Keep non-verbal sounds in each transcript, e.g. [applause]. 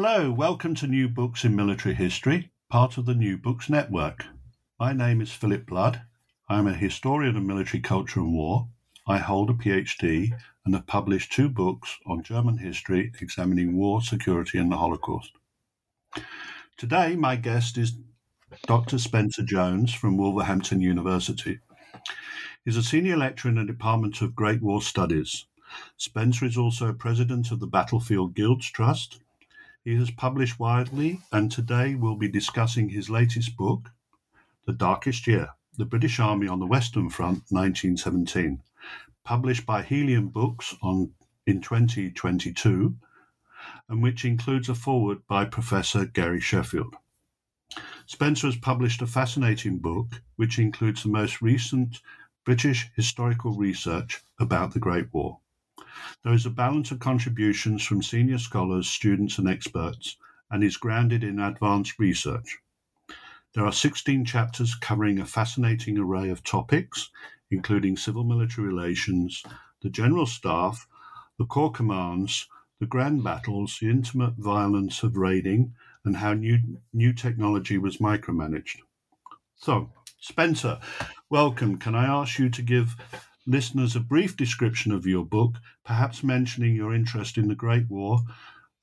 Hello, welcome to New Books in Military History, part of the New Books Network. My name is Philip Blood. I am a historian of military culture and war. I hold a PhD and have published two books on German history examining war, security, and the Holocaust. Today, my guest is Dr. Spencer Jones from Wolverhampton University. He's a senior lecturer in the Department of Great War Studies. Spencer is also president of the Battlefield Guilds Trust he has published widely and today we'll be discussing his latest book, The Darkest Year The British Army on the Western Front, 1917, published by Helion Books on, in 2022, and which includes a foreword by Professor Gary Sheffield. Spencer has published a fascinating book which includes the most recent British historical research about the Great War. There is a balance of contributions from senior scholars, students, and experts, and is grounded in advanced research. There are 16 chapters covering a fascinating array of topics, including civil military relations, the general staff, the corps commands, the grand battles, the intimate violence of raiding, and how new, new technology was micromanaged. So, Spencer, welcome. Can I ask you to give listeners a brief description of your book, perhaps mentioning your interest in the Great War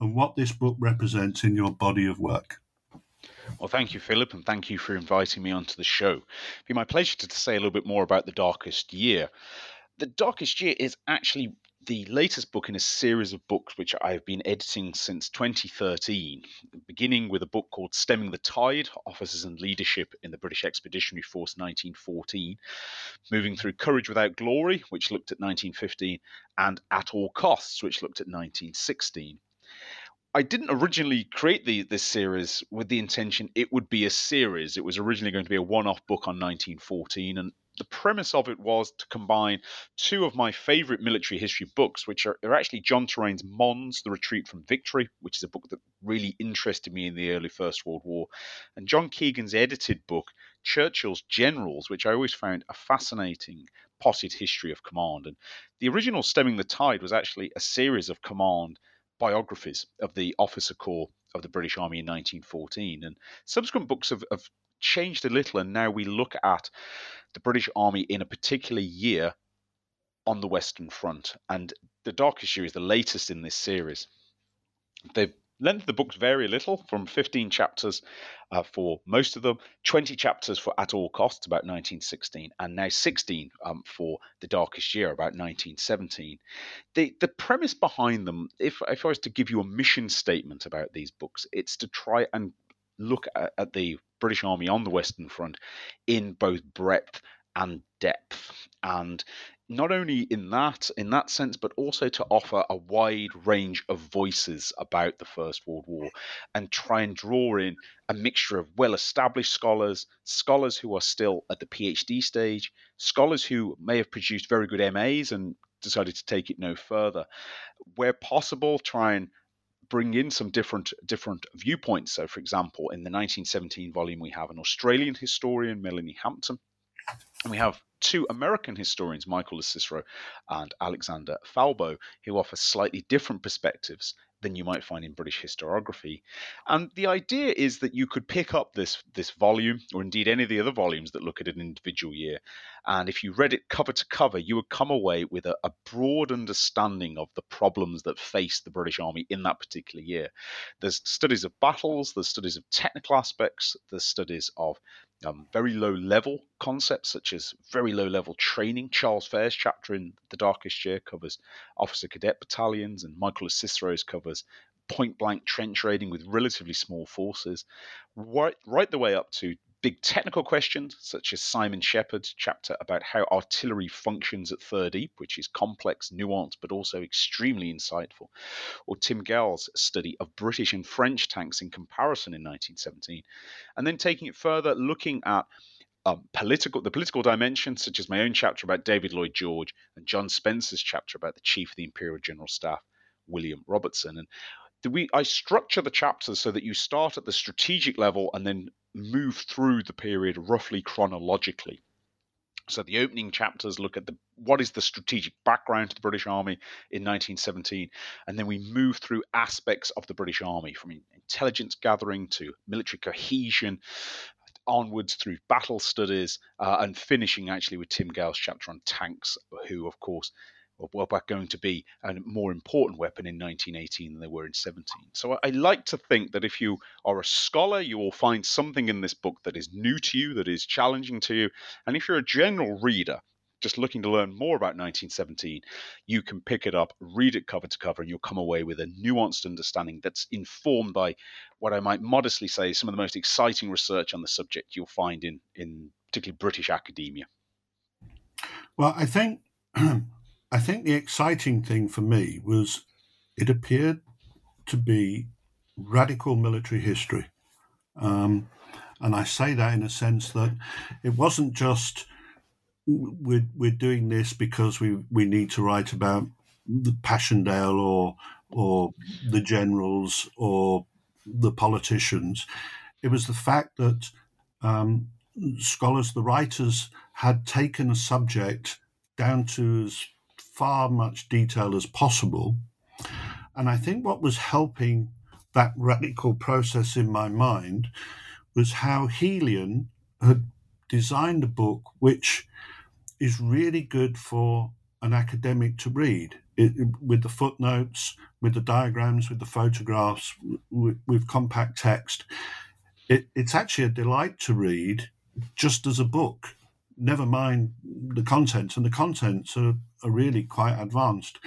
and what this book represents in your body of work. Well, thank you, Philip, and thank you for inviting me onto the show. It'd be my pleasure to, say a little bit more about The Darkest Year. The Darkest Year is actually the latest book in a series of books which I've been editing since 2013, beginning with a book called Stemming the Tide Officers and Leadership in the British Expeditionary Force 1914, moving through Courage Without Glory, which looked at 1915, and At All Costs, which looked at 1916. I didn't originally create the, this series with the intention it would be a series. It was originally going to be a one off book on 1914, and the premise of it was to combine two of my favorite military history books, which are, are, actually John Terraine's Mons, The Retreat from Victory, which is a book that really interested me in the early First World War, and John Keegan's edited book, Churchill's Generals, which I always found a fascinating potted history of command. And the original Stemming the Tide was actually a series of command biographies of the officer corps of the British Army in 1914. And subsequent books have, have changed a little, and now we look at the British Army in a particular year on the Western Front. And the Darkest Year is the latest in this series. The length of the books vary a little, from 15 chapters uh, for most of them, 20 chapters for At All Costs, about 1916, and now 16 um, for The Darkest Year, about 1917. The, the premise behind them, if, if I was to give you a mission statement about these books, it's to try and look at, at the British Army on the Western Front in both breadth and depth. And not only in that in that sense but also to offer a wide range of voices about the first world war and try and draw in a mixture of well established scholars scholars who are still at the phd stage scholars who may have produced very good mas and decided to take it no further where possible try and bring in some different different viewpoints. So, for example, in the 1917 volume, we have an Australian historian, Meleah Hampton, and we have two American historians, Michael LoCicero and Alexander Falbo, who offer slightly different perspectives than you might find in British historiography. And the idea is that you could pick up this this volume, or indeed any of the other volumes that look at an individual year, and if you read it cover to cover, you would come away with a, a broad understanding of the problems that faced the British Army in that particular year. There's studies of battles, there's studies of technical aspects, there's studies of um, very low level concepts such as very low level training. Charles Fair's chapter in The Darkest Year covers officer cadet battalions, and Michael Cicero's covers point blank trench raiding with relatively small forces, right, right the way up to big technical questions, such as Simon Shepherd's chapter about how artillery functions at Third Ypres, which is complex, nuanced, but also extremely insightful, or Tim Gale's study of British and French tanks in comparison in 1917. And then taking it further, looking at um, political the political dimension, such as my own chapter about David Lloyd George and John Spencer's chapter about the Chief of the Imperial General Staff, William Robertson. And we I structure the chapters so that you start at the strategic level and then move through the period roughly chronologically. So the opening chapters look at the what is the strategic background to the British Army in 1917, and then we move through aspects of the British Army from intelligence gathering to military cohesion, onwards through battle studies, uh, and finishing actually with Tim Gale's chapter on tanks, who of course were going to be a more important weapon in 1918 than they were in 17. So I like to think that if you are a scholar, you will find something in this book that is new to you, that is challenging to you. And if you're a general reader, just looking to learn more about 1917, you can pick it up, read it cover to cover, and you'll come away with a nuanced understanding that's informed by what I might modestly say is some of the most exciting research on the subject you'll find in, in particularly British academia. Well, I think [clears throat] I think the exciting thing for me was it appeared to be radical military history. Um, and I say that in a sense that it wasn't just we're, we're doing this because we, we need to write about the Passchendaele or or the generals or the politicians. It was the fact that um, scholars, the writers, had taken a subject down to as far much detail as possible. And I think what was helping that radical process in my mind was how Helion had designed a book which is really good for an academic to read it, with the footnotes, with the diagrams, with the photographs, with, with compact text. It, it's actually a delight to read just as a book never mind the contents, and the contents are, are really quite advanced.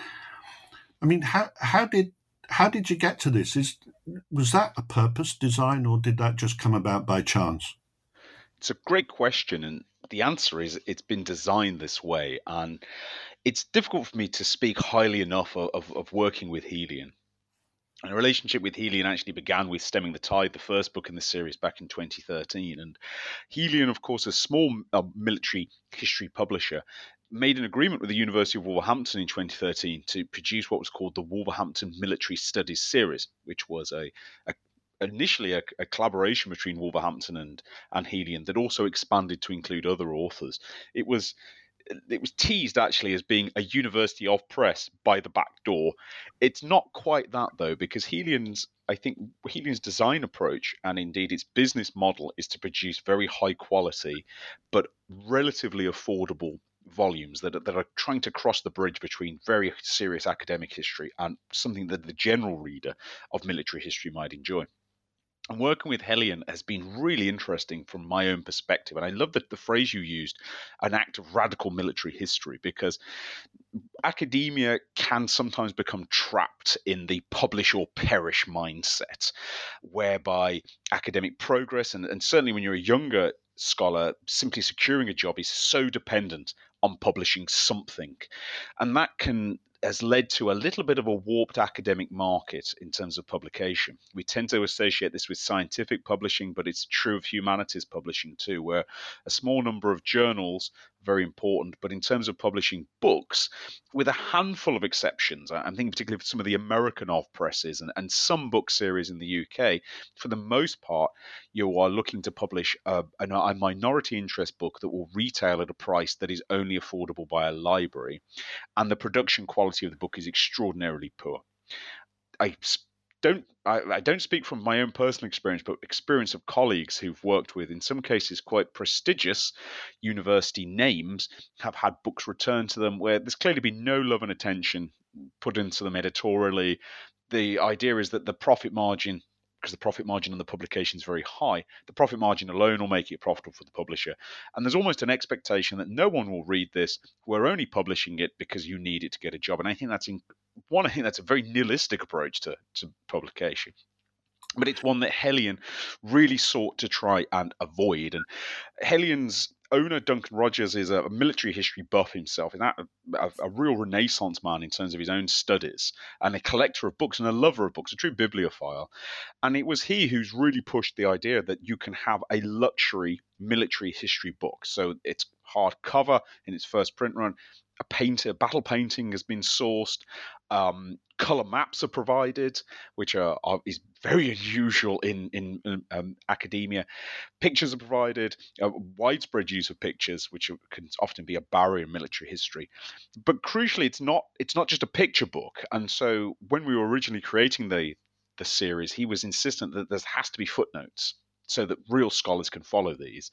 I mean, how how did how did you get to this? Is was that a purpose design, or did that just come about by chance? It's a great question, and the answer is it's been designed this way, and it's difficult for me to speak highly enough of, of, of working with Helion. And a relationship with Helion actually began with Stemming the Tide, the first book in the series back in 2013. And Helion, of course, a small uh, military history publisher, made an agreement with the University of Wolverhampton in 2013 to produce what was called the Wolverhampton Military Studies Series, which was a, a initially a, a, collaboration between Wolverhampton and and Helion that also expanded to include other authors. It was it was teased actually as being a university of press by the back door. It's not quite that though, because Helion's I think Helion's design approach and indeed its business model is to produce very high quality but relatively affordable volumes that that are trying to cross the bridge between very serious academic history and something that the general reader of military history might enjoy and working with Helion has been really interesting from my own perspective. And I love that the phrase you used, an act of radical military history, because academia can sometimes become trapped in the publish or perish mindset, whereby academic progress, and, and certainly when you're a younger scholar, simply securing a job is so dependent on publishing something. And that can has led to a little bit of a warped academic market in terms of publication. We tend to associate this with scientific publishing, but it's true of humanities publishing too, where a small number of journals very important. But in terms of publishing books, with a handful of exceptions, I'm thinking particularly of some of the American off presses and, and some book series in the UK, for the most part, you are looking to publish a, a minority interest book that will retail at a price that is only affordable by a library. And the production quality of the book is extraordinarily poor. I don't I, I, don't speak from my own personal experience, but experience of colleagues who've worked with, in some cases, quite prestigious university names, have had books returned to them where there's clearly been no love and attention put into them editorially. The idea is that the profit margin because the profit margin on the publication is very high, the profit margin alone will make it profitable for the publisher. And there's almost an expectation that no one will read this. We're only publishing it because you need it to get a job. And I think that's in, one. I think that's a very nihilistic approach to, to publication but it's one that Helion really sought to try and avoid. And Helion's owner Duncan Rogers is a military history buff himself. He's a, a, a, real Renaissance man in terms of his own studies, and a collector of books and a lover of books, a true bibliophile. And it was he who's really pushed the idea that you can have a luxury military history book. So it's hardcover in its first print run a painter, battle painting has been sourced. Um, color maps are provided, which are, are is very unusual in in, um, academia. Pictures are provided, uh, widespread use of pictures, which can often be a barrier in military history. But crucially, it's not it's not just a picture book. And so, when we were originally creating the the series, he was insistent that there has to be footnotes so that real scholars can follow these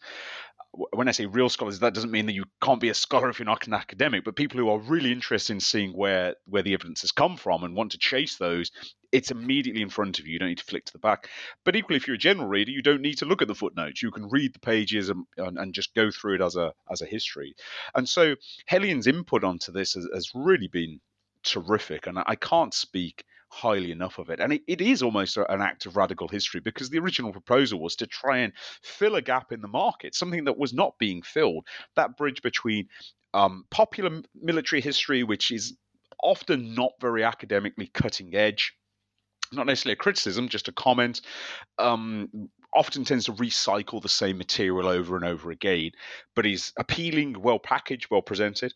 when I say real scholars, that doesn't mean that you can't be a scholar if you're not an academic, but people who are really interested in seeing where where the evidence has come from and want to chase those, it's immediately in front of you. You don't need to flick to the back. But equally, if you're a general reader, you don't need to look at the footnotes. You can read the pages and, and, and just go through it as a as a history. And so Helion's input onto this has, has really been terrific, and I can't speak highly enough of it. And it, it is almost an act of radical history because the original proposal was to try and fill a gap in the market, something that was not being filled. That bridge between um, popular military history, which is often not very academically cutting edge, not necessarily a criticism, just a comment. Um, often tends to recycle the same material over and over again, but is appealing, well packaged, well presented.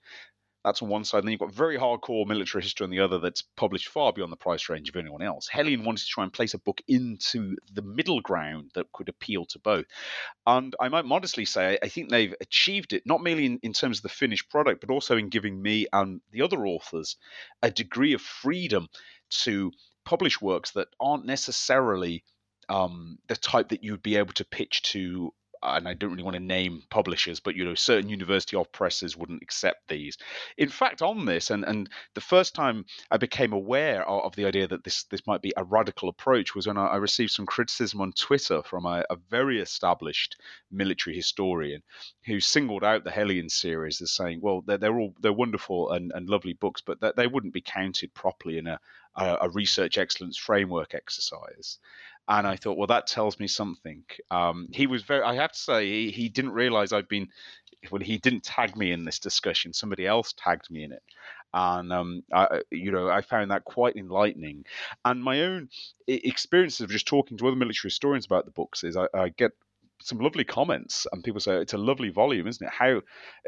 That's on one side. And then you've got very hardcore military history on the other that's published far beyond the price range of anyone else. Helion wanted to try and place a book into the middle ground that could appeal to both. And I might modestly say, I think they've achieved it, not merely in, in terms of the finished product, but also in giving me and the other authors a degree of freedom to publish works that aren't necessarily um, the type that you'd be able to pitch to and I don't really want to name publishers, but you know, certain university presses wouldn't accept these. In fact, on this, and and the first time I became aware of, of the idea that this this might be a radical approach was when I, I received some criticism on Twitter from a, a, very established military historian who singled out the Helion series as saying, well, they're, they're all they're wonderful and, and lovely books, but they wouldn't be counted properly in a, a research excellence framework exercise and I thought, well, that tells me something. Um, he was very, I have to say, he, he didn't realize I've been, well, he didn't tag me in this discussion. Somebody else tagged me in it. And, um, I, you know, I found that quite enlightening. And my own experiences of just talking to other military historians about the books is I, I get some lovely comments, and people say it's a lovely volume, isn't it? How,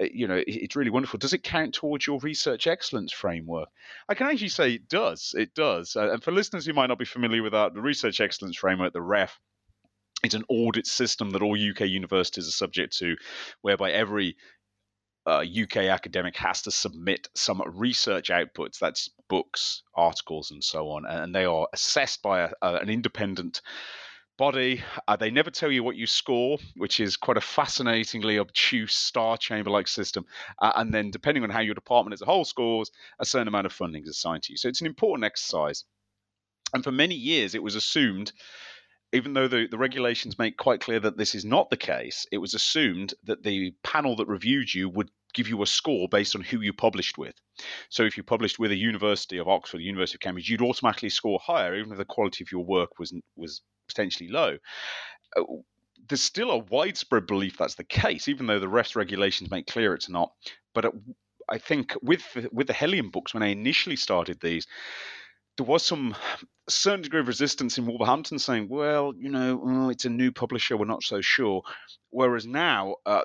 uh, you know, it's really wonderful. Does it count towards your research excellence framework? I can actually say it does. It does. Uh, and for listeners who might not be familiar with that, the research excellence framework, the REF, it's an audit system that all UK universities are subject to, whereby every uh, UK academic has to submit some research outputs. That's books, articles, and so on, and they are assessed by a, a, an independent body. Uh, they never tell you what you score, which is quite a fascinatingly obtuse star chamber like system. Uh, and then, depending on how your department as a whole scores, a certain amount of funding is assigned to you. So it's an important exercise. And for many years, it was assumed, even though the, the regulations make quite clear that this is not the case, it was assumed that the panel that reviewed you would give you a score based on who you published with. So if you published with a University of Oxford, University of Cambridge, you'd automatically score higher, even if the quality of your work was was potentially low. Uh, there's still a widespread belief that's the case, even though the REF regulations make clear it's not. But uh, I think with with the Helion books, when I initially started these, there was some certain degree of resistance in Wolverhampton saying, well, you know, oh, it's a new publisher, we're not so sure. Whereas now uh,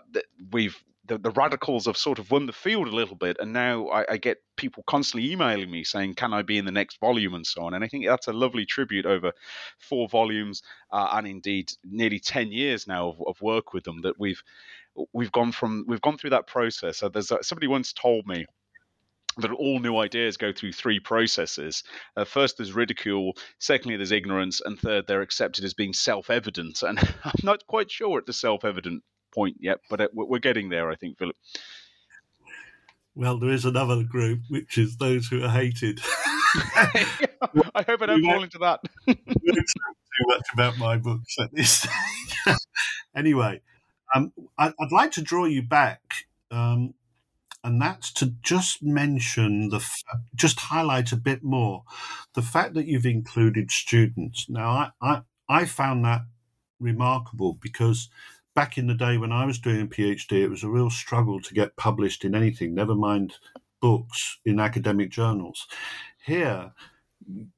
we've the, the radicals have sort of won the field a little bit, and now I, I, get people constantly emailing me saying, "Can I be in the next volume?" and so on. And I think that's a lovely tribute over four volumes uh, and indeed nearly ten years now of, of, work with them that we've we've gone from we've gone through that process. So there's somebody once told me that all new ideas go through three processes. Uh, first, there's ridicule. Secondly, there's ignorance, and third, they're accepted as being self-evident. And [laughs] I'm not quite sure at the self-evident point yet, but we're getting there, I think, Philip. Well, there is another group, which is those who are hated. [laughs] I hope I don't fall into that. [laughs] too much about my books at this stage. [laughs] anyway, um, I, would like to draw you back um, and that's to just mention the just highlight a bit more the fact that you've included students. Now, I I, I found that remarkable because back in the day when I was doing a PhD, it was a real struggle to get published in anything, never mind books in academic journals. Here,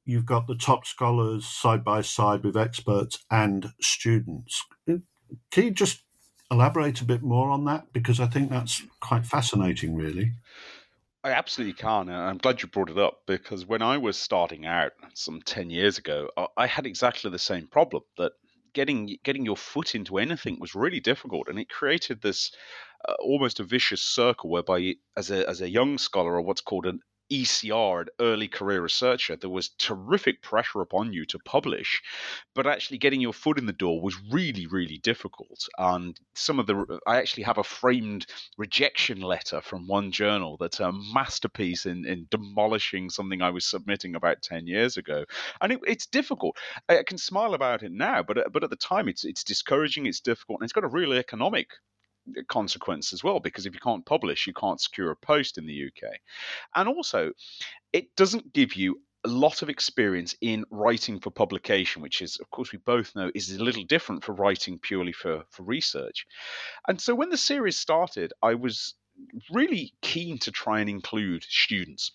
you've got the top scholars side by side with experts and students. Can you just elaborate a bit more on that? Because I think that's quite fascinating, really. I absolutely can. I'm glad you brought it up because when I was starting out some 10 years ago, I had exactly the same problem that getting getting your foot into anything was really difficult and it created this uh, almost a vicious circle whereby as a as a young scholar or what's called an ECR, an early career researcher, there was terrific pressure upon you to publish, but actually getting your foot in the door was really, really difficult. And some of the, I actually have a framed rejection letter from one journal that's a masterpiece in, in demolishing something I was submitting about 10 years ago. And it, it's difficult. I can smile about it now, but, but at the time it's, it's discouraging, it's difficult, and it's got a real economic consequence as well because if you can't publish, you can't secure a post in the UK. And also, it doesn't give you a lot of experience in writing for publication, which is, of course, we both know is a little different for writing purely for, for research. And so when the series started, I was really keen to try and include students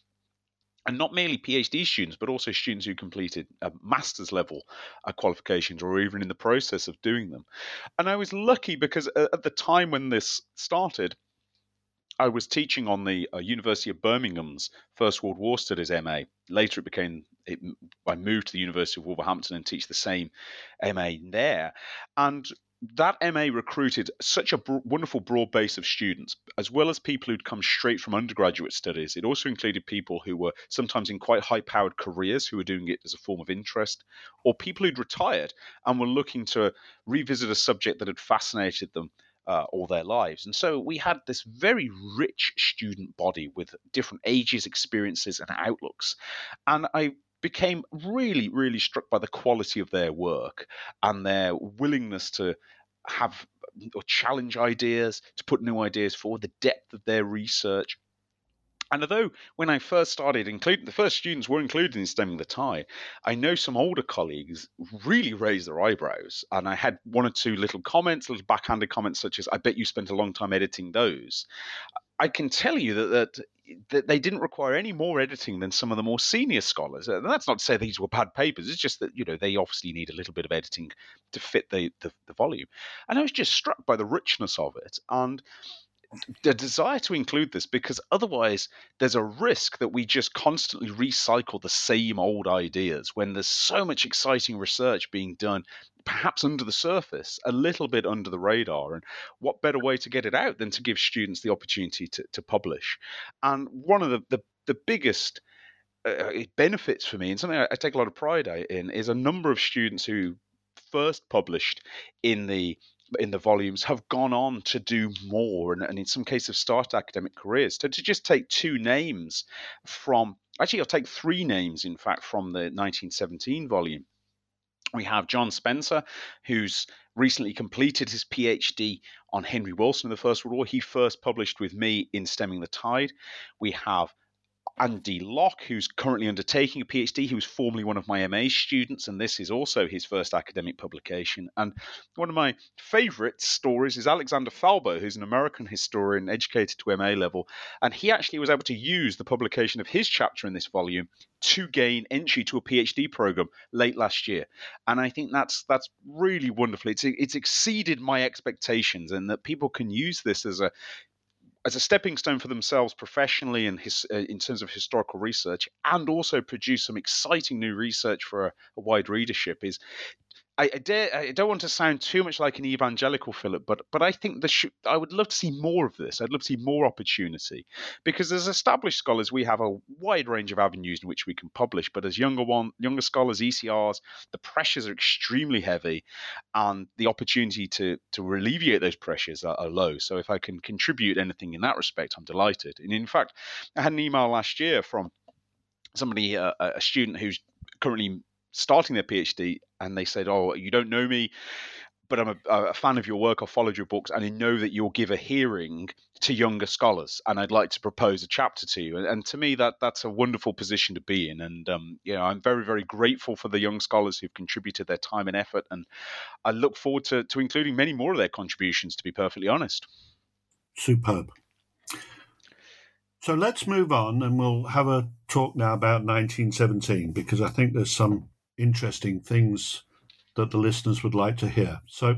and not merely PhD students, but also students who completed a master's level uh, qualifications or even in the process of doing them. And I was lucky because uh, at the time when this started, I was teaching on the uh, University of Birmingham's First World War Studies MA. Later, it became it, I moved to the University of Wolverhampton and teach the same MA there. And that MA recruited such a br- wonderful broad base of students, as well as people who'd come straight from undergraduate studies. It also included people who were sometimes in quite high powered careers who were doing it as a form of interest, or people who'd retired and were looking to revisit a subject that had fascinated them uh, all their lives. And so we had this very rich student body with different ages, experiences, and outlooks. And I became really, really struck by the quality of their work and their willingness to have or challenge ideas, to put new ideas forward, the depth of their research. And although when I first started, including the first students were included in stemming the tide, I know some older colleagues really raised their eyebrows, and I had one or two little comments, little backhanded comments, such as "I bet you spent a long time editing those." I can tell you that, that that they didn't require any more editing than some of the more senior scholars. And that's not to say these were bad papers. It's just that you know they obviously need a little bit of editing to fit the, the, the volume. And I was just struck by the richness of it and the desire to include this because otherwise there's a risk that we just constantly recycle the same old ideas when there's so much exciting research being done perhaps under the surface, a little bit under the radar. And what better way to get it out than to give students the opportunity to, to publish? And one of the, the, the biggest uh, uh benefits for me, and something I, I take a lot of pride in, is a number of students who first published in the in the volumes have gone on to do more and, and in some cases start academic careers. So to just take two names from actually I'll take three names in fact from the 1917 volume we have John Spencer, who's recently completed his PhD on Henry Wilson in the First World War. He first published with me in Stemming the Tide. We have Andy Locke, who's currently undertaking a PhD. He was formerly one of my MA students, and this is also his first academic publication. And one of my favorite stories is Alexander Falbo, who's an American historian educated to MA level. And he actually was able to use the publication of his chapter in this volume to gain entry to a PhD program late last year. And I think that's that's really wonderful. It's it's exceeded my expectations, and that people can use this as a as a stepping stone for themselves professionally and his, uh, in terms of historical research, and also produce some exciting new research for a, a wide readership is I, I, dare, I, don't want to sound too much like an evangelical, Philip, but but I think the sh- I would love to see more of this. I'd love to see more opportunity because as established scholars, we have a wide range of avenues in which we can publish. But as younger one, younger scholars, ECRs, the pressures are extremely heavy, and the opportunity to to alleviate those pressures are, are low. So if I can contribute anything in that respect, I'm delighted. And in fact, I had an email last year from somebody, uh, a student who's currently starting their PhD, and they said, "Oh, you don't know me." But I'm a, a, fan of your work. I've followed your books, and I know that you'll give a hearing to younger scholars, and I'd like to propose a chapter to you. And, and to me, that that's a wonderful position to be in. And um, you know, I'm very, very grateful for the young scholars who've contributed their time and effort, and I look forward to to including many more of their contributions. To be perfectly honest, superb. So let's move on, and we'll have a talk now about 1917 because I think there's some interesting things that the listeners would like to hear. So,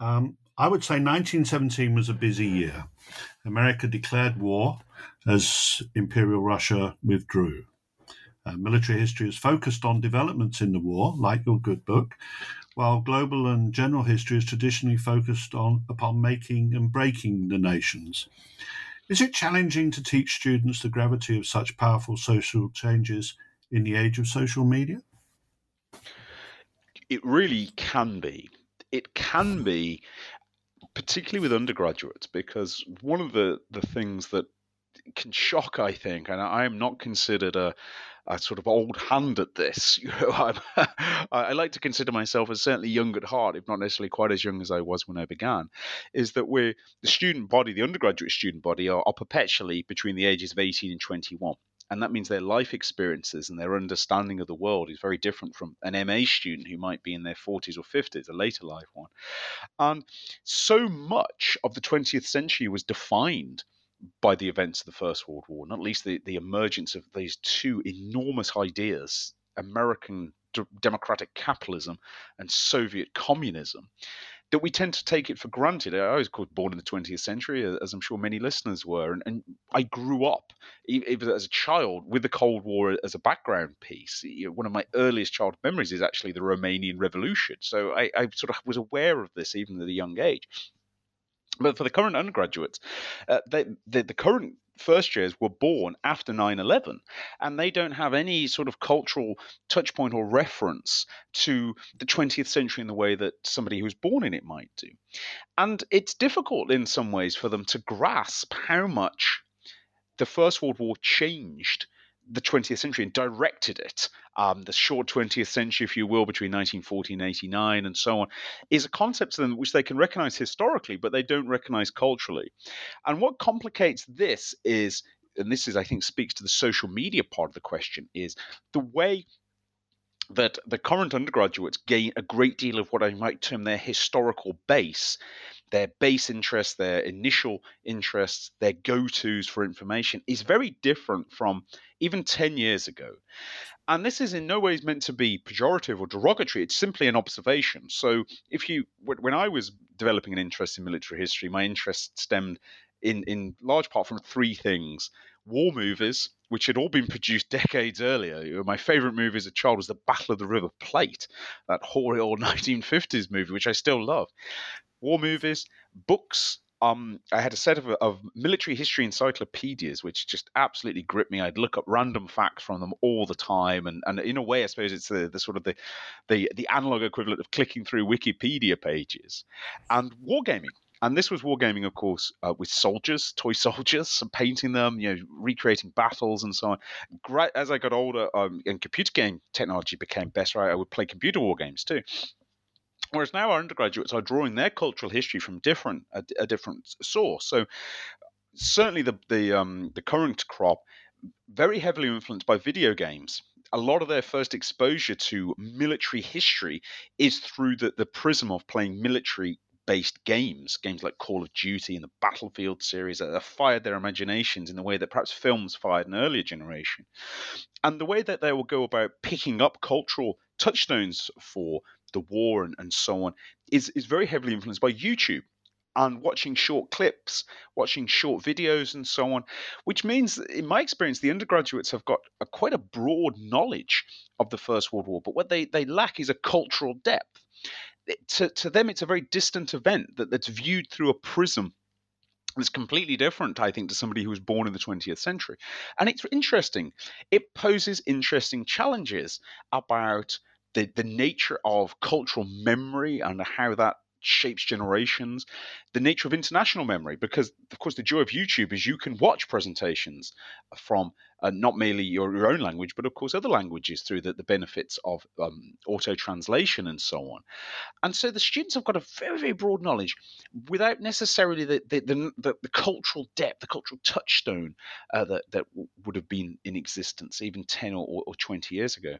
um, I would say 1917 was a busy year. America declared war as Imperial Russia withdrew. Uh, military history is focused on developments in the war, like your good book, while global and general history is traditionally focused on upon making and breaking the nations. Is it challenging to teach students the gravity of such powerful social changes in the age of social media? It really can be. It can be, particularly with undergraduates, because one of the, the things that can shock, I think, and I am not considered a, a sort of old hand at this. [laughs] You know, i like to consider myself as certainly young at heart, if not necessarily quite as young as I was when I began. Is that we're the student body, the undergraduate student body, are, are perpetually between the ages of 18 and 21 and that means their life experiences and their understanding of the world is very different from an MA student who might be in their 40s or 50s, a later life one. And so much of the 20th century was defined by the events of the First World War, not least the, the emergence of these two enormous ideas American democratic capitalism and Soviet communism that we tend to take it for granted. I was, course, born in the 20th century, as I'm sure many listeners were, and, and I grew up, even as a child, with the Cold War as a background piece. One of my earliest childhood memories is actually the Romanian Revolution. So I, I sort of was aware of this even at a young age. But for the current undergraduates, uh, they, the, the current first years were born after 9 11, and they don't have any sort of cultural touch point or reference to the 20th century in the way that somebody who's born in it might do. And it's difficult in some ways for them to grasp how much the First World War changed the 20th century and directed it, um, the short 20th century, if you will, between 1940 and 89 and so on, is a concept to them which they can recognize historically, but they don't recognize culturally. And what complicates this is, and this is, I think, speaks to the social media part of the question, is the way that the current undergraduates gain a great deal of what I might term their historical base their base interests, their initial interests, their go tos for information is very different from even 10 years ago. And this is in no ways meant to be pejorative or derogatory. It's simply an observation. So, if you, when I was developing an interest in military history, my interest stemmed in, in large part from three things war movies, which had all been produced [laughs] decades earlier. My favorite movie as a child was The Battle of the River Plate, that hoary old [laughs] 1950s movie, which I still love war movies, books. Um, I had a set of, of military history encyclopedias, which just absolutely gripped me. I'd look up random facts from them all the time, and, and in a way, I suppose it's the, the sort of the, the the analog equivalent of clicking through Wikipedia pages, and wargaming and this was wargaming, of course, uh, with soldiers, toy [laughs] soldiers, and painting them, you know, recreating battles and so on. Great, as I got older um, and computer game technology became better, I, I would play computer war games too. Whereas now our undergraduates are drawing their cultural history from different a, a different source. So certainly the the um, the current crop very heavily influenced by video games. A lot of their first exposure to military history is through the, the prism of playing military based games, games like Call of Duty and the Battlefield series that have fired their imaginations in the way that perhaps films fired an earlier generation. And the way that they will go about picking up cultural touchstones for the war and, and so on is, is very heavily influenced by YouTube and watching short clips, watching short videos, and so on, which means, in my experience, the undergraduates have got a, quite a broad knowledge of the First World War, but what they, they lack is a cultural depth. It, to, to them, it's a very distant event that, that's viewed through a prism that's completely different, I think, to somebody who was born in the 20th century. And it's interesting. It poses interesting challenges about the, the nature of cultural memory and how that shapes generations, the nature of international memory, because of course the joy of YouTube is you can watch presentations from uh, not merely your, your own language, but of course other languages through the, the benefits of um, auto translation and so on. And so the students have got a very, very broad knowledge without necessarily the, the, the, the cultural depth, the cultural touchstone uh, that, that would have been in existence even 10 or, or 20 years ago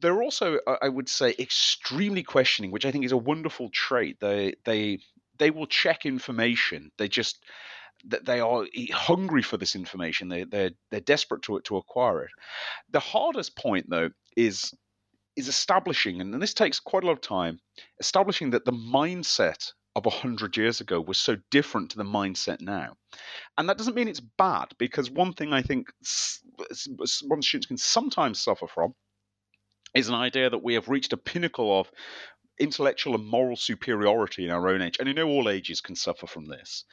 they're also, I would say, extremely questioning, which I think is a wonderful trait. They they they will check information. They just that they are hungry for this information. They they're they're desperate to to acquire it. The hardest point though is is establishing, and this takes quite a lot of time, establishing that the mindset of 100 years ago was so different to the mindset now. And that doesn't mean it's bad, because one thing I think one students can sometimes suffer from is an idea that we have reached a pinnacle of intellectual and moral superiority in our own age. And you know, all ages can suffer from this.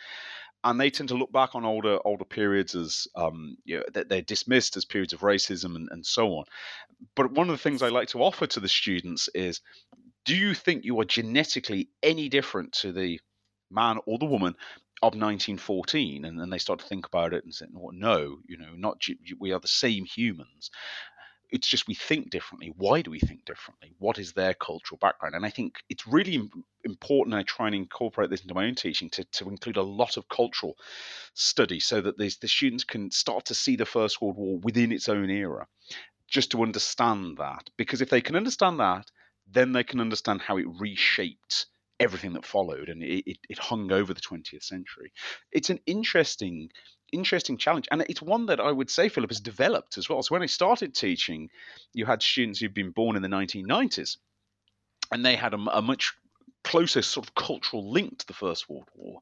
And they tend to look back on older older periods as um, you know, that they're dismissed as periods of racism and, and so on. But one of the things I like to offer to the students is, do you think you are genetically any different to the man or the woman of 1914 and then they start to think about it and say well, no you know not we are the same humans it's just we think differently. Why do we think differently? What is their cultural background? And I think it's really important. I try and incorporate this into my own teaching to, to include a lot of cultural study so that the students can start to see the First World War within its own era, just to understand that. Because if they can understand that, then they can understand how it reshaped everything that followed and it, it, it hung over the 20th century. It's an interesting interesting challenge. And it's one that I would say Philip has developed as well. So when I started teaching, you had students who'd been born in the 1990s and they had a, a much closer sort of cultural link to the First World War.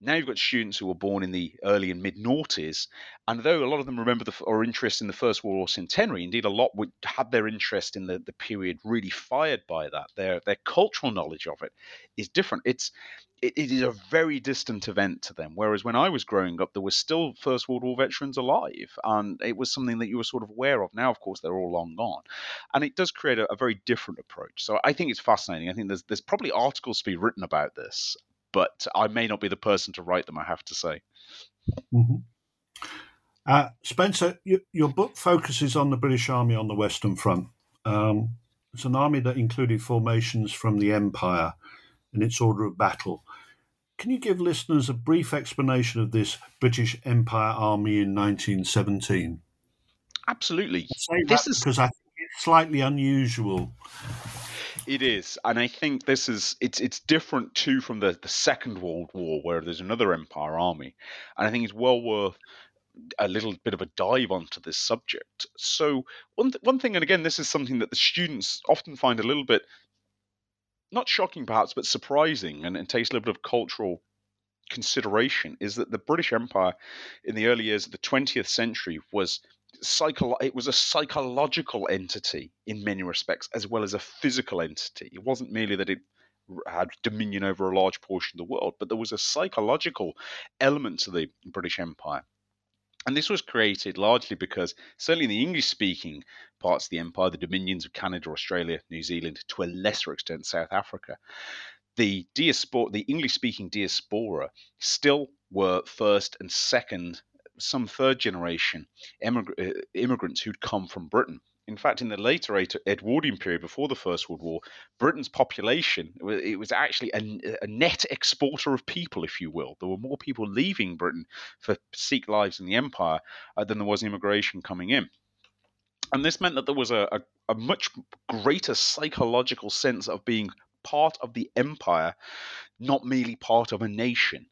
Now you've got students who were born in the early and mid noughties, and though a lot of them remember the, or interest in the First World War centenary, indeed a lot would had their interest in the, the period really fired by that. Their their cultural knowledge of it is different. It's it, it is a very distant event to them. Whereas when I was growing up, there were still First World War veterans alive, and it was something that you were sort of aware of. Now, of course, they're all long gone, and it does create a, a very different approach. So I think it's fascinating. I think there's there's probably articles to be written about this, but I may not be the person to write them. I have to say. Mm-hmm. Uh, Spencer, you, your book focuses on the British Army on the Western Front. Um, it's an army that included formations from the Empire in its order of battle. Can you give listeners a brief explanation of this British Empire Army in 1917? Absolutely. this is because I think it's slightly unusual. It is, and I think this is it's it's different too from the the Second World War, where there's another Empire Army, and I think it's well worth a little bit of a dive onto this subject. So one th- one thing, and again, this is something that the students often find a little bit not shocking perhaps, but surprising and, and takes a little bit of cultural consideration is that the British Empire in the early years of the 20th century was psycho- it was a psychological entity in many respects as well as a physical entity. It wasn't merely that it had dominion over a large portion of the world, but there was a psychological element to the British Empire. And this was created largely because, certainly in the English speaking parts of the empire, the dominions of Canada, Australia, New Zealand, to a lesser extent, South Africa, the diaspora, the English speaking diaspora still were first and second, some third generation uh, immigrants who'd come from Britain. In fact, in the later Edwardian period before the First World War, Britain's population it was actually a, a, net exporter of people, if you will. There were more people leaving Britain for seek lives in the empire uh, than there was immigration coming in. And this meant that there was a, a, a much greater psychological sense of being part of the empire, not merely part of a nation.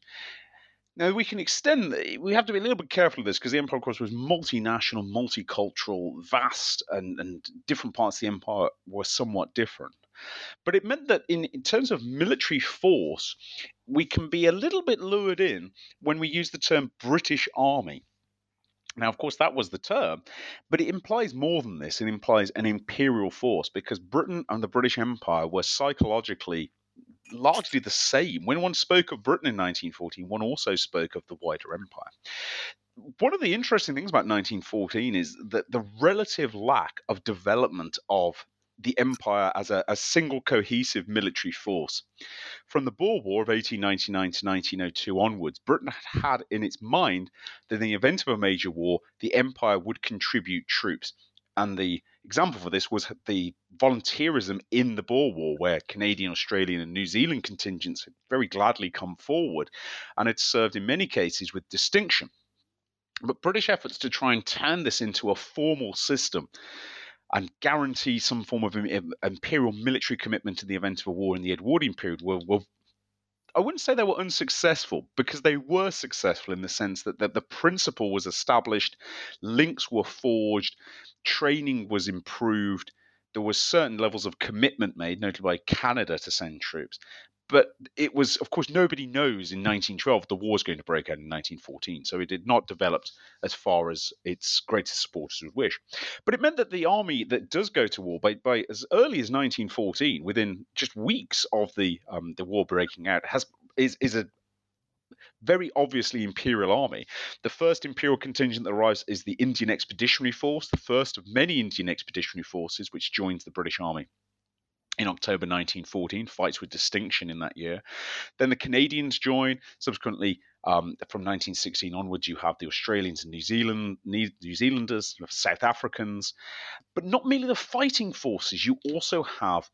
Now we can extend. We have to be a little bit careful of this because the empire, of course, was multinational, multicultural, vast, and, and different parts of the empire were somewhat different. But it meant that in, in terms of military force, we can be a little bit lured in when we use the term British Army. Now, of course, that was the term, but it implies more than this. It implies an imperial force because Britain and the British Empire were psychologically largely the same. When one spoke of Britain in 1914, one also spoke of the wider empire. One of the interesting things about 1914 is that the relative lack of development of the empire as a, a, single cohesive military force. From the Boer War of 1899 to 1902 onwards, Britain had had in its mind that in the event of a major war, the empire would contribute troops. And the example for this was the volunteerism in the Boer War, where Canadian, Australian, and New Zealand contingents had very gladly come forward and had served in many cases with distinction. But British efforts to try and turn this into a formal system and guarantee some form of imperial military commitment in the event of a war in the Edwardian period were, were I wouldn't say they were unsuccessful because they were successful in the sense that, that the principle was established, links were forged, training was improved, there were certain levels of commitment made, notably by Canada, to send troops. But it was, of course, nobody knows in 1912 the war is going to break out in 1914. So it had not developed as far as its greatest supporters would wish. But it meant that the army that does go to war by, by as early as 1914, within just weeks of the um, the war breaking out, has is is a very obviously imperial army. The first imperial contingent that arrives is the Indian Expeditionary Force, the first of many Indian expeditionary forces which joins the British Army in October 1914, fights with distinction in that year. Then the Canadians join. Subsequently, um, from 1916 onwards, you have the Australians and New Zealand New Zealanders, South Africans, but not merely the fighting forces. You also have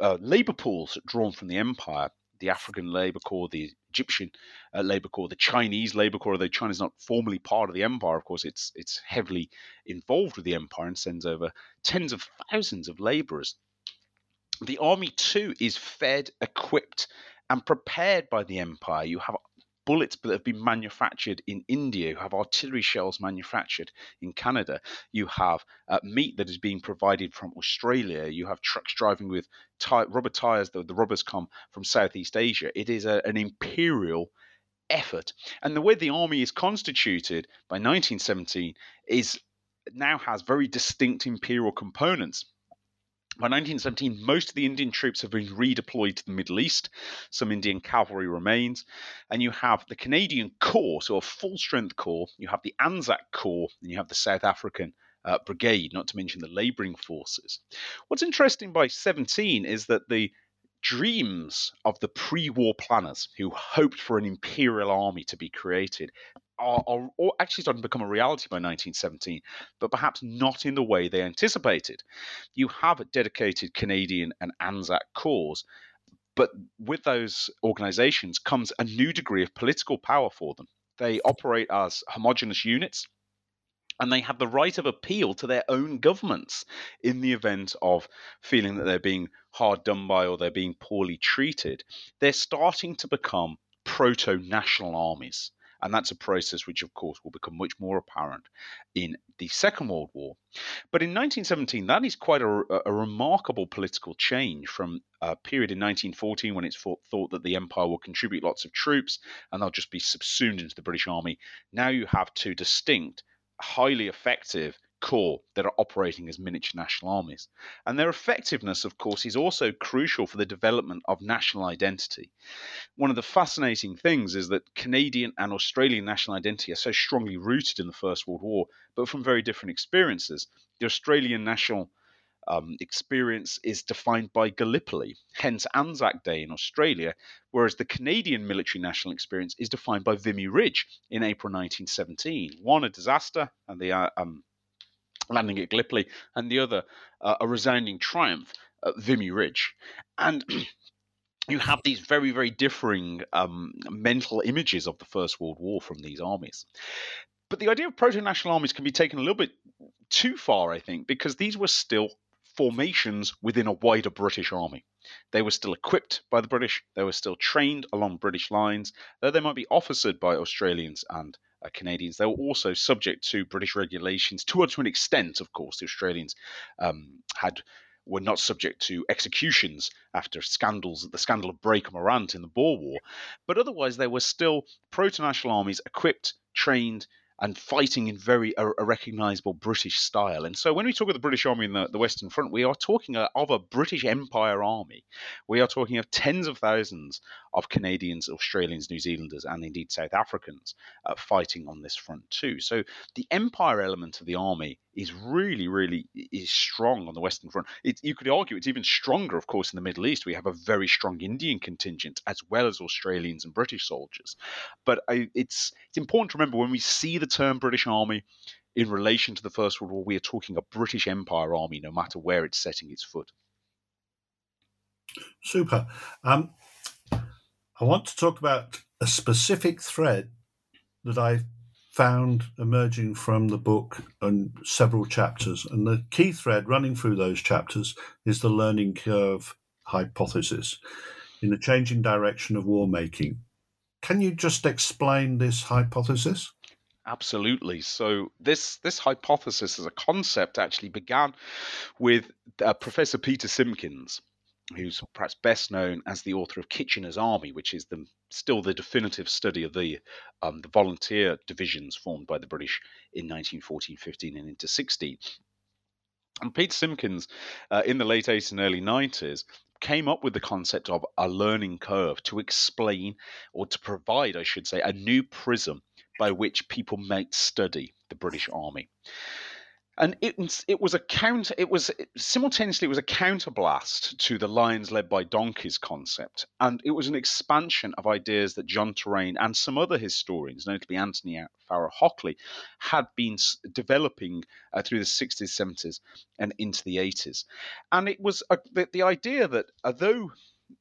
uh, labour pools drawn from the empire. The African Labour Corps, the Egyptian uh, Labour Corps, the Chinese Labour Corps, although China is not formally part of the empire, of course, it's it's heavily involved with the empire and sends over tens of thousands of labourers the army too is fed, equipped, and prepared by the empire. You have bullets that have been manufactured in India. You have artillery shells manufactured in Canada. You have uh, meat that is being provided from Australia. You have trucks driving with rubber tires. The, the rubbers come from Southeast Asia. It is a, an imperial effort. And the way the army is constituted by 1917 is now has very distinct imperial components. By 1917, most of the Indian troops have been redeployed to the Middle East. Some Indian cavalry remains. And you have the Canadian Corps, so a full strength corps. You have the Anzac Corps, and you have the South African uh, Brigade, not to mention the labouring forces. What's interesting by 17 is that the dreams of the pre war planners who hoped for an imperial army to be created are, are, actually starting to become a reality by 1917, but perhaps not in the way they anticipated. You have dedicated Canadian and Anzac corps, but with those organizations comes a new degree of political power for them. They operate as homogenous units. And they have the right of appeal to their own governments in the event of feeling that they're being hard done by or they're being poorly treated. They're starting to become proto national armies. And that's a process which, of course, will become much more apparent in the Second World War. But in 1917, that is quite a, a remarkable political change from a period in 1914 when it's thought, thought that the empire will contribute lots of troops and they'll just be subsumed into the British Army. Now you have two distinct, highly effective corps that are operating as miniature national armies. And their effectiveness, of course, is also crucial for the development of national identity. One of the fascinating things is that Canadian and Australian national identity are so strongly rooted in the First World War, but from very different experiences. The Australian national um, experience is defined by Gallipoli, hence Anzac Day in Australia, whereas the Canadian military national experience is defined by Vimy Ridge in April 1917. One, a disaster, and the uh, um, landing at Gallipoli, and the other uh, a resounding triumph at Vimy Ridge. And [clears throat] you have these very, very differing um, mental images of the First World War from these armies. But the idea of proto national armies can be taken a little bit too far, I think, because these were still formations within a wider British army. They were still equipped by the British, they were still trained along British lines, though they might be officered by Australians and uh, Canadians. They were also subject to British regulations to, to an extent, of course. The Australians um, had were not subject to executions after scandals, the scandal of Breaker Morant in the Boer War, but otherwise they were still proto-national armies equipped, trained, and fighting in very a, a recognizable British style. And so when we talk of the British Army in the, the Western Front, we are talking of a British Empire army. We are talking of tens of thousands of Canadians, Australians, New Zealanders, and indeed South Africans uh, fighting on this front too. So the empire element of the army is really, really is strong on the Western Front. It, you could argue it's even stronger, of course, in the Middle East. We have a very strong Indian contingent as well as Australians and British soldiers. But I, it's it's important to remember when we see the term British Army in relation to the First World War, we are talking a British Empire army, no matter where it's setting its foot. Super. Um, I want to talk about a specific thread that I found emerging from the book and several chapters. And the key thread running through those chapters is the learning curve hypothesis in the changing direction of war making. Can you just explain this hypothesis? Absolutely. So this this hypothesis as a concept actually began with uh, Professor Peter Simkins, who's perhaps best known as the author of Kitchener's Army, which is the still the definitive study of the um, the volunteer divisions formed by the British in 1914, 15, and into 16. And Peter Simkins, uh, in the late 80s and early 90s, came up with the concept of a learning curve to explain or to provide, I should say, a new prism by which people might study the British Army and it it was a counter. It was simultaneously it was a counterblast to the lions led by donkeys concept, and it was an expansion of ideas that John Terraine and some other historians, notably Anthony Farrar Hockley, had been developing uh, through the 60s, 70s, and into the 80s. And it was a, the, the idea that although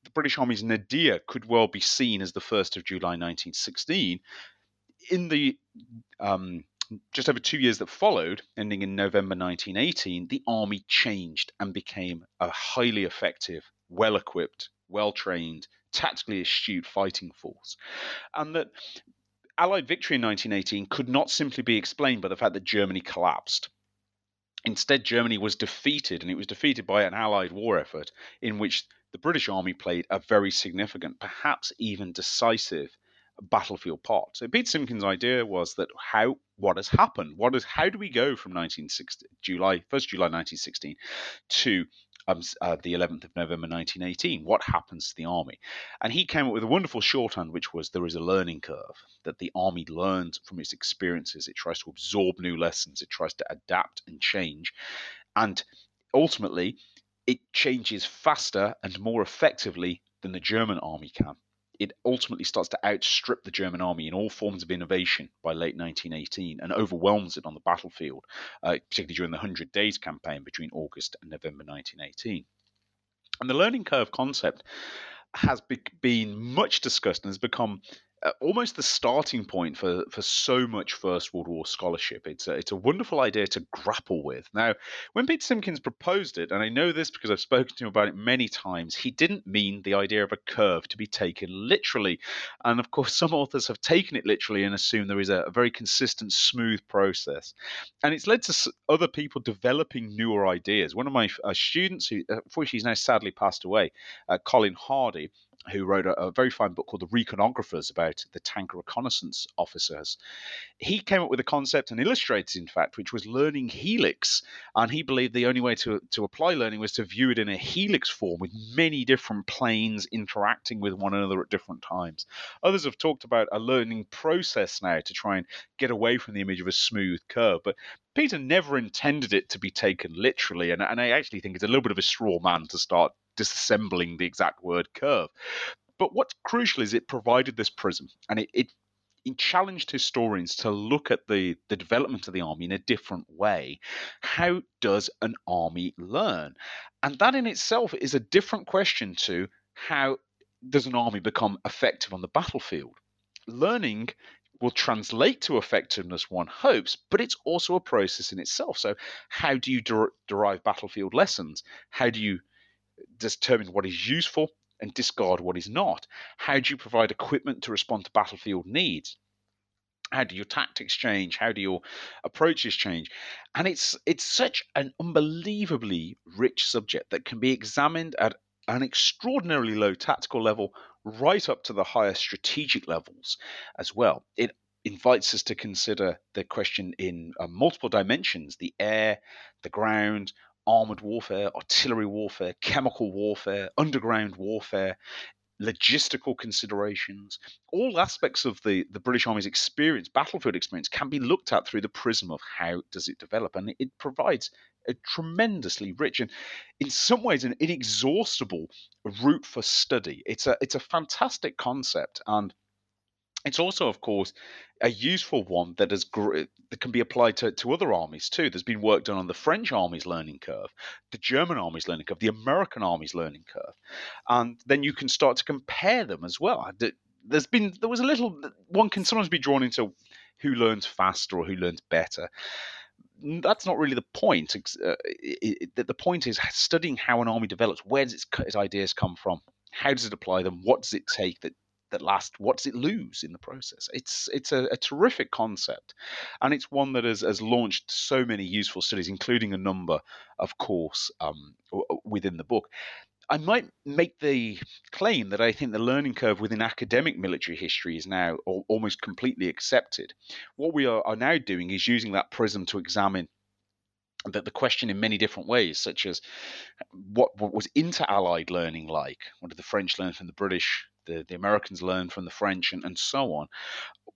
the British Army's nadir could well be seen as the 1st of July 1916, in the um, just over two years that followed, ending in November 1918, the army changed and became a highly effective, well equipped, well trained, tactically astute fighting force. And that Allied victory in 1918 could not simply be explained by the fact that Germany collapsed. Instead, Germany was defeated, and it was defeated by an Allied war effort in which the British Army played a very significant, perhaps even decisive, battlefield part. So Pete Simkins' idea was that how what has happened? What is how do we go from 1960 July 1st July 1916 to um, uh, the 11th of November 1918. What happens to the army? And he came up with a wonderful shorthand, which was there is a learning curve that the army learns from its experiences. It tries to absorb new lessons. It tries to adapt and change, and ultimately, it changes faster and more effectively than the German army can it ultimately starts to outstrip the German army in all forms of innovation by late 1918 and overwhelms it on the battlefield, uh, particularly during the Hundred Days campaign between August and November 1918. And the learning curve concept has be- been much discussed and has become almost the starting point for, for so much First World War scholarship. It's a, it's a wonderful idea to grapple with. Now, when Peter Simkins proposed it, and I know this because I've spoken to him about it many times, he didn't mean the idea of a curve to be taken literally. And of course, [laughs] some authors have taken it literally and assume there is a, a very consistent, smooth process. And it's led to other people developing newer ideas. One of my uh, students, who unfortunately he's now sadly passed away, uh, Colin Hardy, who wrote a, a, very fine book called The Reconnoitrers about the tank reconnaissance officers. He came up with a concept and illustrated, in fact, which was learning helix. And he believed the only way to, to apply learning was to view it in a helix form with many different planes interacting with one another at different times. Others have talked about a learning process now to try and get away from the image of a smooth curve. But Peter never intended it to be taken literally, and, and I actually think it's a little bit of a straw man to start disassembling the exact word curve. But what's crucial is it provided this prism and it, it challenged historians to look at the, the development of the army in a different way. How does an army learn? And that in itself is a different question to how does an army become effective on the battlefield? Learning will translate to effectiveness, one hopes, but it's also a process in itself. So, how do you der- derive battlefield lessons? How do you determine what is useful and discard what is not? How do you provide equipment to respond to battlefield needs? How do your tactics change? How do your approaches change? And it's it's such an unbelievably rich subject that can be examined at an extraordinarily low tactical level right up to the higher strategic levels as well. It invites us to consider the question in uh, multiple dimensions the air, the ground, armored warfare, artillery warfare, chemical warfare, underground warfare, logistical considerations, all aspects of the, the British Army's experience, battlefield experience, can be looked at through the prism of how does it develop, and it provides a tremendously rich and, in some ways, an inexhaustible route for study. It's a it's a fantastic concept, and it's also, of course, a useful one that has that can be applied to, to other armies too. There's been work done on the French army's learning curve, the German army's learning curve, the American army's learning curve, and then you can start to compare them as well. There's been there was a little one can sometimes be drawn into who learns faster or who learns better. That's not really the point. Uh, it, it, the point is studying how an army develops. Where does its, its ideas come from? How does it apply them? What does it take that that last what does it lose in the process it's it's a, a terrific concept and it's one that has, has launched so many useful studies including a number of course um, within the book I might make the claim that I think the learning curve within academic military history is now almost completely accepted. What we are, are now doing is using that prism to examine the, the question in many different ways, such as what, what was inter-allied learning like? What did the French learn from the British? The, the Americans learned from the French, and, and so on.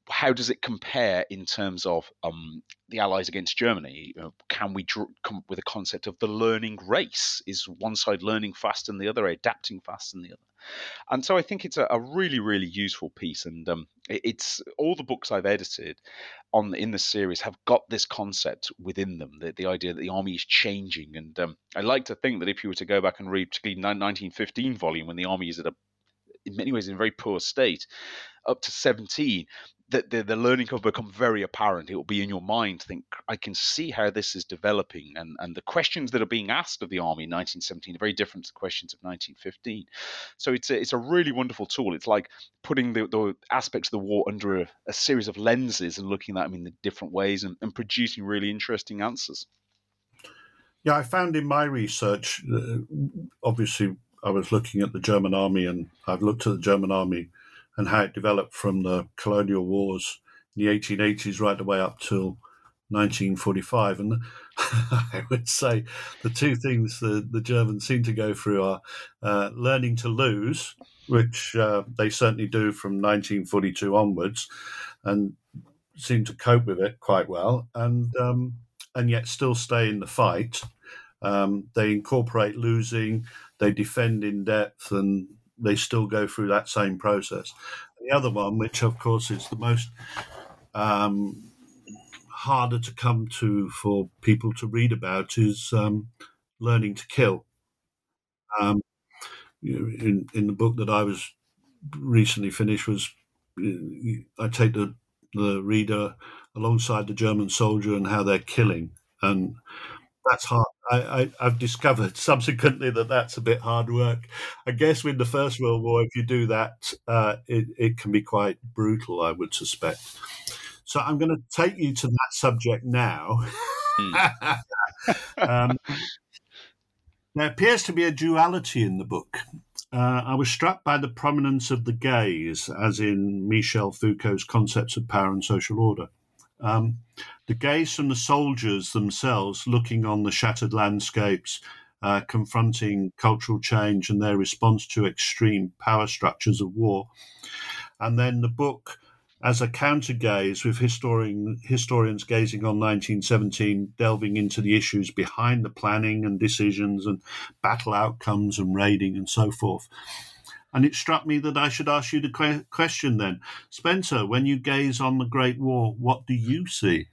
How does it compare in terms of um, the Allies against Germany? You know, can we draw, come up with a concept of the learning race? Is one side learning faster than the other, adapting faster than the other? And so I think it's a, a really, really useful piece. And um, it, it's all the books I've edited on in the series have got this concept within them, the, the idea that the army is changing. And um, I like to think that if you were to go back and read particularly 1915 volume when the army is at a in many ways in a very poor state, up to 17, that the, the learning curve become very apparent. It will be in your mind, think, I can see how this is developing. And, and the questions that are being asked of the army in 1917 are very different to the questions of 1915. So it's a, it's a really wonderful tool. It's like putting the, the aspects of the war under a, a series of lenses and looking at them in the different ways and, and producing really interesting answers. Yeah, I found in my research, uh, obviously I was looking at the German army, and I've looked at the German army and how it developed from the colonial wars in the 1880s right the way up till 1945. And [laughs] I would say the two things the, the Germans seem to go through are uh, learning to lose, which uh, they certainly do from 1942 onwards, and seem to cope with it quite well, and um, and yet still stay in the fight. Um, they incorporate losing they defend in depth and they still go through that same process. The other one, which of course is the most um, harder to come to for people to read about, is um, learning to kill. Um, in in the book that I was recently finished was I take the the reader alongside the German soldier and how they're killing and that's hard. I, have discovered subsequently that that's a bit hard work. I guess with the First World War, if you do that, uh, it, it can be quite brutal, I would suspect. So I'm going to take you to that subject now. Hmm. [laughs] um, there appears to be a duality in the book. Uh, I was struck by the prominence of the gaze, as in Michel Foucault's concepts of power and social order. Um, the gaze from the soldiers themselves looking on the shattered landscapes, uh, confronting cultural change and their response to extreme power structures of war. And then the book as a counter gaze with historian, historians gazing on 1917, delving into the issues behind the planning and decisions and battle outcomes and raiding and so forth. And it struck me that I should ask you the question then. Spencer, when you gaze on the Great War, what do you see?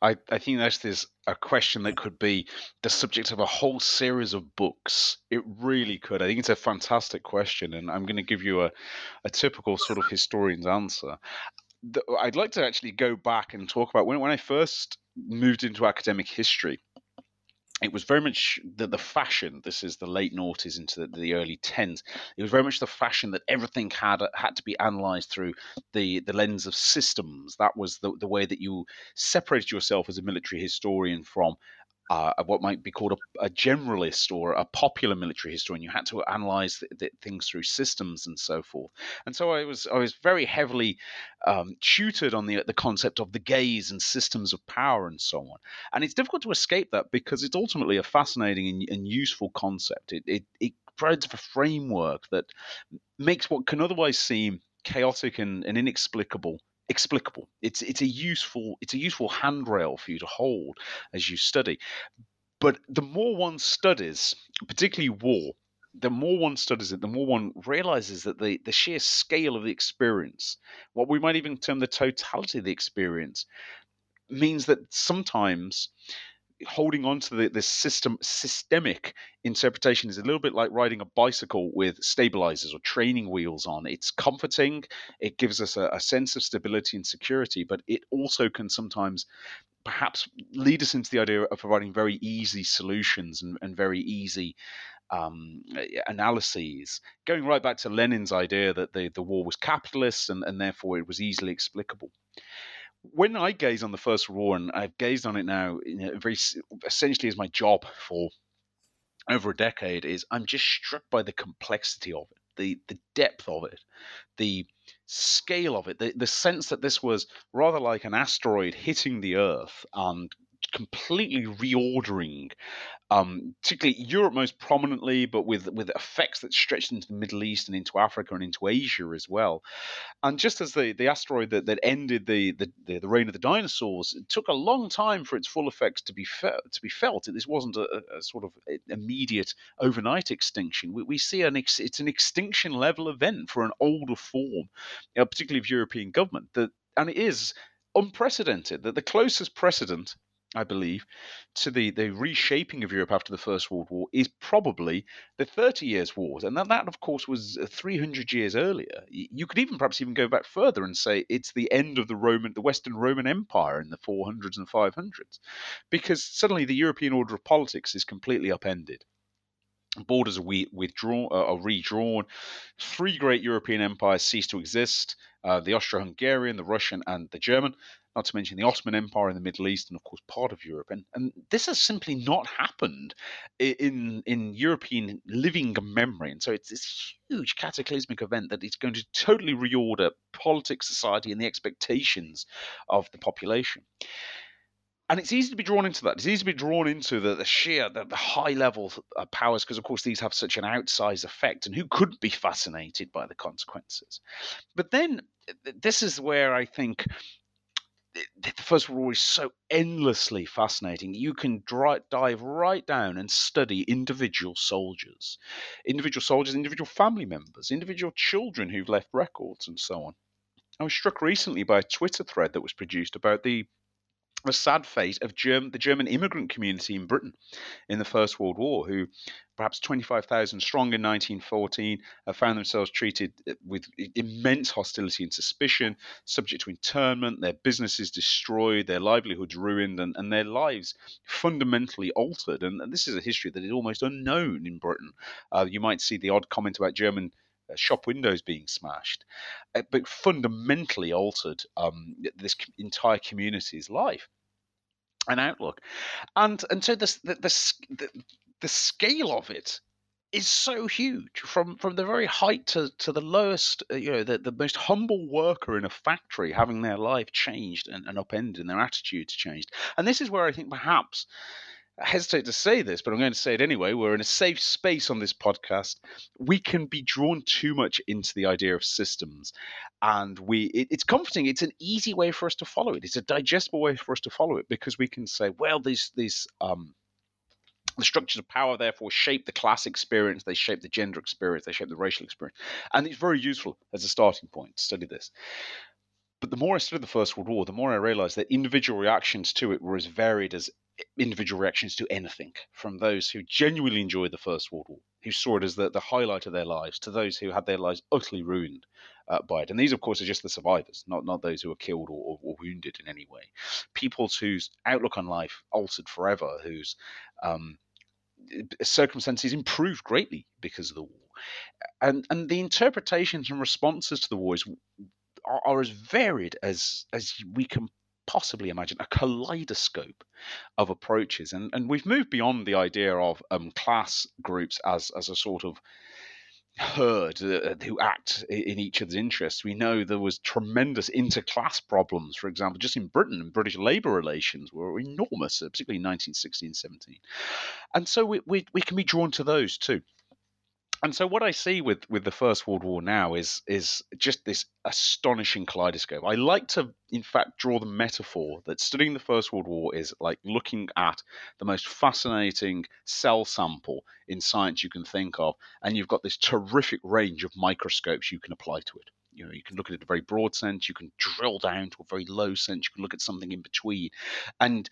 I, I think that's this a question that could be the subject of a whole series of books. It really could. I think it's a fantastic question, and I'm going to give you a, a typical sort of historian's answer. I'd like to actually go back and talk about when, when I first moved into academic history it was very much the, the fashion. This is the late noughties into the, the, early tens. It was very much the fashion that everything had had to be analysed through the, the lens of systems. That was the, the way that you separated yourself as a military historian from uh, what might be called a, a, generalist or a popular military historian. You had to analyze the, the things through systems and so forth. And so I was I was very heavily um, tutored on the the concept of the gaze and systems of power and so on. And it's difficult to escape that because it's ultimately a fascinating and, and useful concept. It, it it provides a framework that makes what can otherwise seem chaotic and, and inexplicable explicable. It's it's a useful it's a useful handrail for you to hold as you study. But the more one studies, particularly war, the more one studies it, the more one realizes that the, the sheer scale of the experience, what we might even term the totality of the experience, means that sometimes holding on to the, this system systemic interpretation is a little bit like riding a bicycle with stabilizers or training wheels on. It's comforting, it gives us a, a sense of stability and security, but it also can sometimes perhaps lead us into the idea of providing very easy solutions and, and very easy um, analyses, going right back to Lenin's idea that the, the war was capitalist and, and therefore it was easily explicable when I gaze on the First World War, and I've gazed on it now, very essentially as my job for over a decade, is I'm just struck by the complexity of it, the the depth of it, the scale of it, the, the sense that this was rather like an asteroid hitting the Earth and completely reordering um, particularly Europe most prominently, but with with effects that stretched into the Middle East and into Africa and into Asia as well. And just as the, the asteroid that, that ended the, the, the, reign of the dinosaurs, it took a long time for its full effects to be felt. To be felt, this wasn't a, a sort of immediate overnight extinction. We, we see an ex, it's an extinction level event for an older form, know, particularly of European government. That and it is unprecedented. That the closest precedent I believe, to the, the reshaping of Europe after the First World War is probably the Thirty Years' Wars. And that, that, of course, was uh, 300 years earlier. You could even perhaps even go back further and say it's the end of the Roman, the Western Roman Empire in the 400s and 500s, because suddenly the European order of politics is completely upended borders are withdrawn uh, are redrawn. Three great European empires cease to exist: uh, the Austro-Hungarian, the Russian, and the German not to mention the Ottoman Empire in the Middle East and, of course, part of Europe. And, and this has simply not happened in, in European living memory. And so it's this huge cataclysmic event that is going to totally reorder politics, society, and the expectations of the population and it's easy to be drawn into that. It's easy to be drawn into the, the sheer, the, the high level of powers, because of course these have such an outsized effect, and who couldn't be fascinated by the consequences? But then uh, this is where I think the First War is so endlessly fascinating. You can dry, dive right down and study individual soldiers, individual soldiers, individual family members, individual children who've left records, and so on. I was struck recently by a Twitter thread that was produced about the the sad fate of Germ- the German immigrant community in Britain in the First World War, who, perhaps 25,000 strong in 1914, have found themselves treated uh, with immense hostility and suspicion, subject to internment, their businesses destroyed, their livelihoods ruined, and, and their lives fundamentally altered. And, and, this is a history that is almost unknown in Britain. Uh, you might see the odd comment about German shop windows being smashed, uh, but fundamentally altered um, this entire community's life and outlook. And and so this, the, the, the scale of it is so huge from from the very height to, to the lowest uh, you know the, the most humble worker in a factory having their life changed and, and upended and their attitudes changed and this is where i think perhaps I hesitate to say this, but I'm going to say it anyway. We're in a safe space on this podcast. We can be drawn too much into the idea of systems, and we it, it's comforting. It's an easy way for us to follow it. It's a digestible way for us to follow it because we can say, well, these these um, the structures of power therefore shape the class experience, they shape the gender experience, they shape the racial experience. And it's very useful as a starting point to study this. But the more I studied the First World War, the more I realized that individual reactions to it were as varied as individual reactions to anything, from those who genuinely enjoyed the First World War, who saw it as the, the highlight of their lives, to those who had their lives utterly ruined uh, by it. And these, of course, are just the survivors, not, not those who were killed or, or, wounded in any way. Peoples whose outlook on life altered forever, whose um, circumstances improved greatly because of the war. And, and the interpretations and responses to the war is, are, are as varied as, as we can possibly imagine a kaleidoscope of approaches. And, and we've moved beyond the idea of um, class groups as, as a sort of herd uh, who act in each other's interests. We know there was tremendous interclass problems. For example, just in Britain, British labour relations were enormous, uh, particularly in 1916 17. And so we, we, we can be drawn to those too and so what I see with with the First World War now is is just this astonishing kaleidoscope. I like to, in fact, draw the metaphor that studying the First World War is like looking at the most fascinating cell sample in science you can think of, and you've got this terrific range of microscopes you can apply to it. You know, you can look at it in a very broad sense, you can drill down to a very low sense, you can look at something in between, and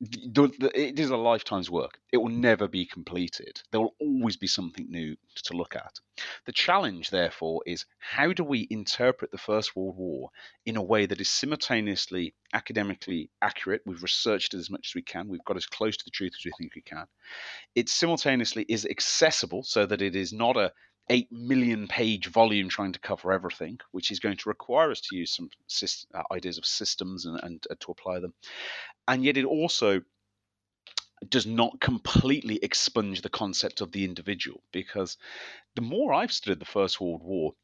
the, the, it is a lifetime's work. It will never be completed. There will always be something new to look at. The challenge, therefore, is how do we interpret the First World War in a way that is simultaneously academically accurate? We've researched it as much as we can. We've got as close to the truth as we think we can. It simultaneously is accessible so that it is not a 8 million page volume trying to cover everything, which is going to require us to use some uh, ideas of systems and, and uh, to apply them. And yet, it also does not completely expunge the concept of the individual because the more I've studied the First World War,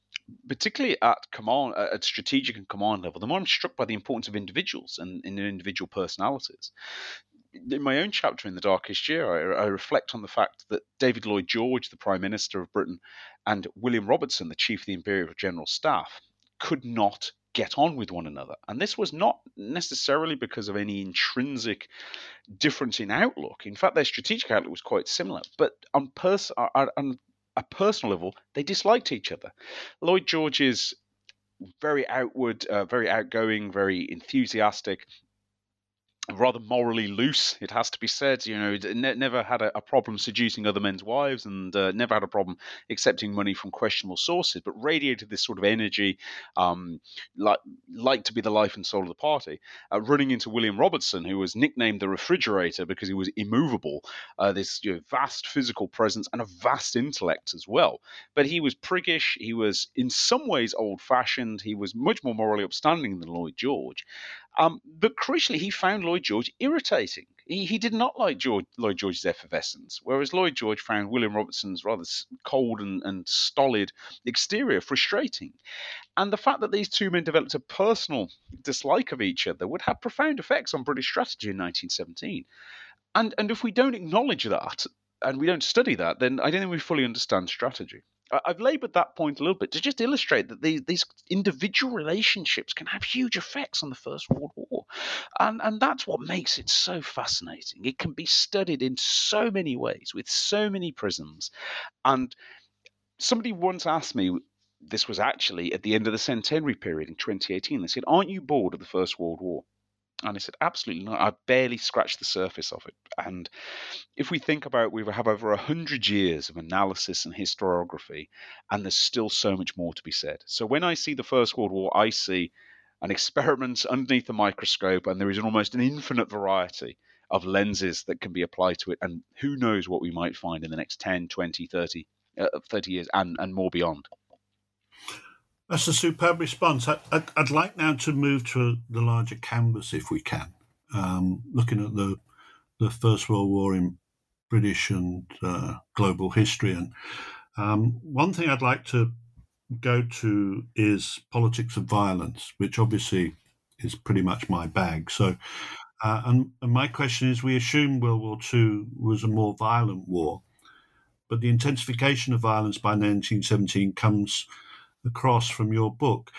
particularly at command, at strategic and command level, the more I'm struck by the importance of individuals and, and individual personalities in my own chapter in The Darkest Year, I, I, reflect on the fact that David Lloyd George, the Prime Minister of Britain, and William Robertson, the Chief of the Imperial General Staff, could not get on with one another. And this was not necessarily because of any intrinsic difference in outlook. In fact, their strategic outlook was quite similar. But on, pers- on a personal level, they disliked each other. Lloyd George is very outward, uh, very outgoing, very enthusiastic, rather morally loose, it has to be said. You know, ne- never had a, a, problem seducing other men's wives and uh, never had a problem accepting money from questionable sources, but radiated this sort of energy, um, like, like to be the life and soul of the party. Uh, running into William Robertson, who was nicknamed the refrigerator because he was immovable, uh, this you know, vast physical presence and a vast intellect as well. But he was priggish, he was in some ways old fashioned, he was much more morally upstanding than Lloyd George. Um, but crucially, he found Lloyd George irritating. He, he did not like George, Lloyd George's effervescence, whereas Lloyd George found William Robertson's rather cold and, and stolid exterior frustrating. And the fact that these two men developed a personal dislike of each other would have profound effects on British strategy in 1917. And, and if we don't acknowledge that, and we don't study that, then I don't think we fully understand strategy. I've laboured that point a little bit to just illustrate that these, these individual relationships can have huge effects on the First World War. And, and that's what makes it so fascinating. It can be studied in so many ways, with so many prisms. And somebody once asked me, this was actually at the end of the centenary period in 2018, they said, Aren't you bored of the First World War? And I said, absolutely not. I barely scratched the surface of it. And if we think about, we have over a hundred years of analysis and historiography, and there's still so much more to be said. So when I see the First World War, I see an experiment [laughs] underneath the microscope, and there is almost an infinite variety of lenses that can be applied to it. And who knows what we might find in the next 10, 20, 30, uh, 30 years and, and more beyond. That's a superb response. I, would I'd like now to move to the larger canvas, if we can, um, looking at the the First World War in British and uh, global history. And um, one thing I'd like to go to is politics of violence, which obviously is pretty much my bag. So, uh, and, and my question is: We assume World War II was a more violent war, but the intensification of violence by 1917 comes across from your book.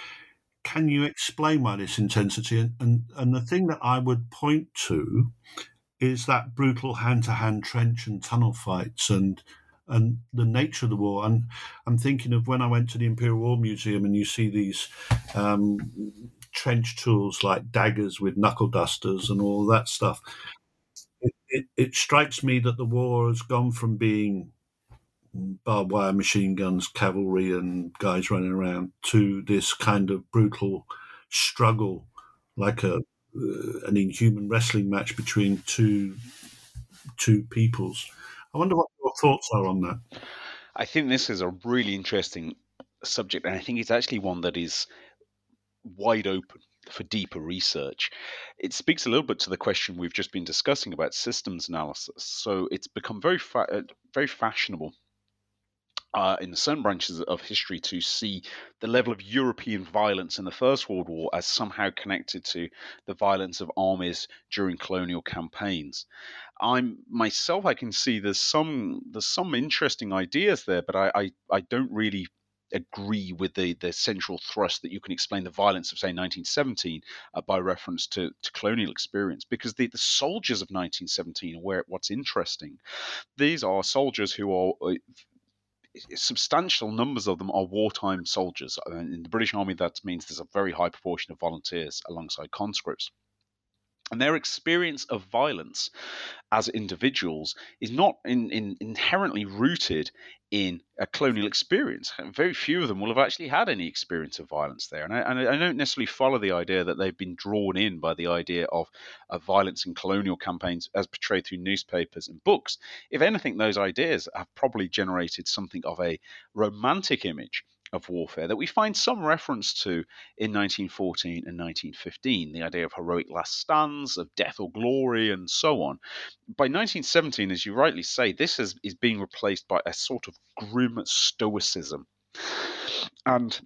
Can you explain why this intensity? And, and, and the thing that I would point to is that brutal hand to hand trench and tunnel fights and and the nature of the war. And I'm thinking of when I went to the Imperial War Museum and you see these um, trench tools like daggers with knuckle dusters and all that stuff. It, it, it, strikes me that the war has gone from being barbed wire machine guns, cavalry, and guys running around to this kind of brutal struggle, like a uh, an inhuman wrestling match between two two peoples. I wonder what your thoughts are on that. I think this is a really interesting subject, and I think it's actually one that is wide open for deeper research. It speaks a little bit to the question we've just been discussing about systems analysis. So it's become very fa- uh, very fashionable uh, in certain branches of history to see the level of European violence in the First World War as somehow connected to the violence of armies during colonial campaigns. I'm myself, I can see there's some there's some interesting ideas there, but I I, I don't really agree with the, the central thrust that you can explain the violence of, say, 1917 uh, by reference to, to colonial experience, because the, the soldiers of 1917 are where what's interesting. These are soldiers who are uh, substantial numbers of them are wartime soldiers. In the British Army, that means there's a very high proportion of volunteers alongside conscripts. And their experience of violence as individuals is not in, in inherently rooted in a colonial experience. Very few of them will have actually had any experience of violence there. And I, and I don't necessarily follow the idea that they've been drawn in by the idea of, of violence in colonial campaigns as portrayed through newspapers and books. If anything, those ideas have probably generated something of a romantic image of warfare that we find some reference to in 1914 and 1915 the idea of heroic last stands, of death or glory, and so on. By 1917, as you rightly say, this is, is being replaced by a sort of grim stoicism. And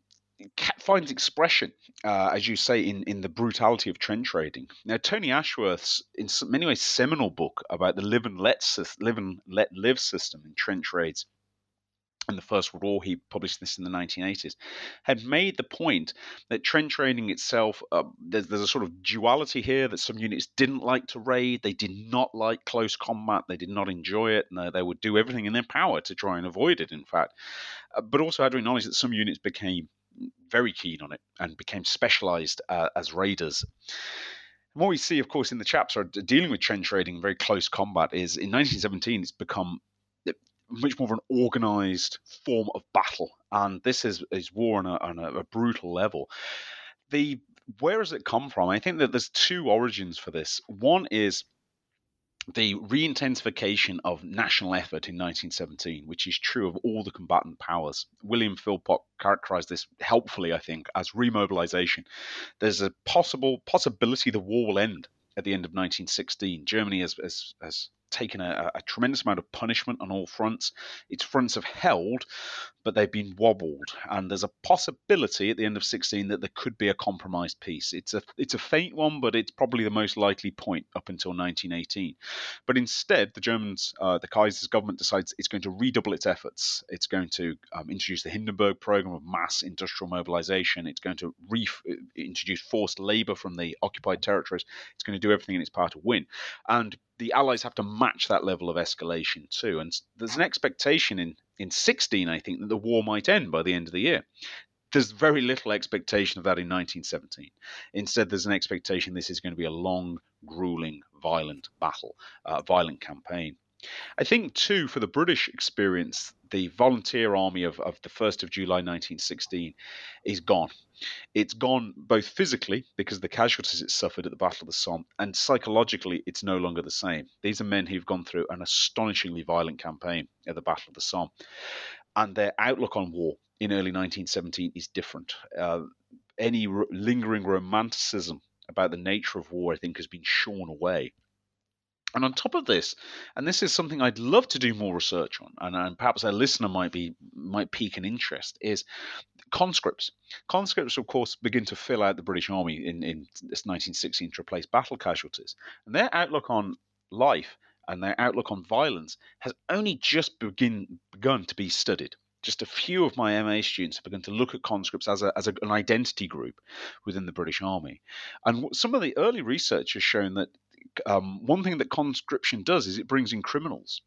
finds expression, uh, as you say, in, in the brutality of trench raiding. Now, Tony Ashworth's, in many ways, seminal book about the live and let, live and let live system in trench raids in the First World War, he published this in the 1980s, had made the point that trench raiding itself, uh, there's, there's, a sort of duality here that some units didn't like to raid, they did not like close combat, they did not enjoy it, and they would do everything in their power to try and avoid it, in fact. Uh, but also had to acknowledge that some units became very keen on it and became specialized uh, as raiders. And what we see, of course, in the chapter dealing with trench raiding, very close combat, is in 1917 it's become much more of an organized form of battle, and this is is war on a, on a, a brutal level. The where does it come from? I think that there's two origins for this. One is the re-intensification of national effort in 1917, which is true of all the combatant powers. William Philpott characterized this helpfully, I think, as remobilization. There's a possible possibility the war will end at the end of 1916. Germany has, has, has taken a, a, tremendous amount of punishment on all fronts. Its fronts have held, but they've been wobbled, and there's a possibility at the end of 16 that there could be a compromised peace. It's a it's a faint one, but it's probably the most likely point up until 1918. But instead, the Germans, uh, the Kaiser's government decides it's going to redouble its efforts. It's going to um, introduce the Hindenburg program of mass industrial mobilization. It's going to re- uh, introduce forced labor from the occupied territories. It's going to do everything in its power to win, and the Allies have to match that level of escalation too. And there's an expectation in, in 16, I think, that the war might end by the end of the year. There's very little expectation of that in 1917. Instead, there's an expectation this is going to be a long, grueling, violent battle, uh, violent campaign. I think, too, for the British experience, the volunteer army of, of the 1st of July 1916 is gone. It's gone both physically, because of the casualties it suffered at the Battle of the Somme, and psychologically, it's no longer the same. These are men who've gone through an astonishingly violent campaign at the Battle of the Somme, and their outlook on war in early 1917 is different. Uh, any lingering romanticism about the nature of war, I think, has been shorn away. And on top of this, and this is something I'd love to do more research on, and, and perhaps a listener might be might pique an interest, is conscripts. Conscripts, of course, begin to fill out the British Army in, in this 1916 to replace battle casualties, and their outlook on life and their outlook on violence has only just begin, begun to be studied. Just a few of my MA students have begun to look at conscripts as, a, as a, an identity group within the British Army. And some of the early research has shown that um, one thing that conscription does is it brings in criminals.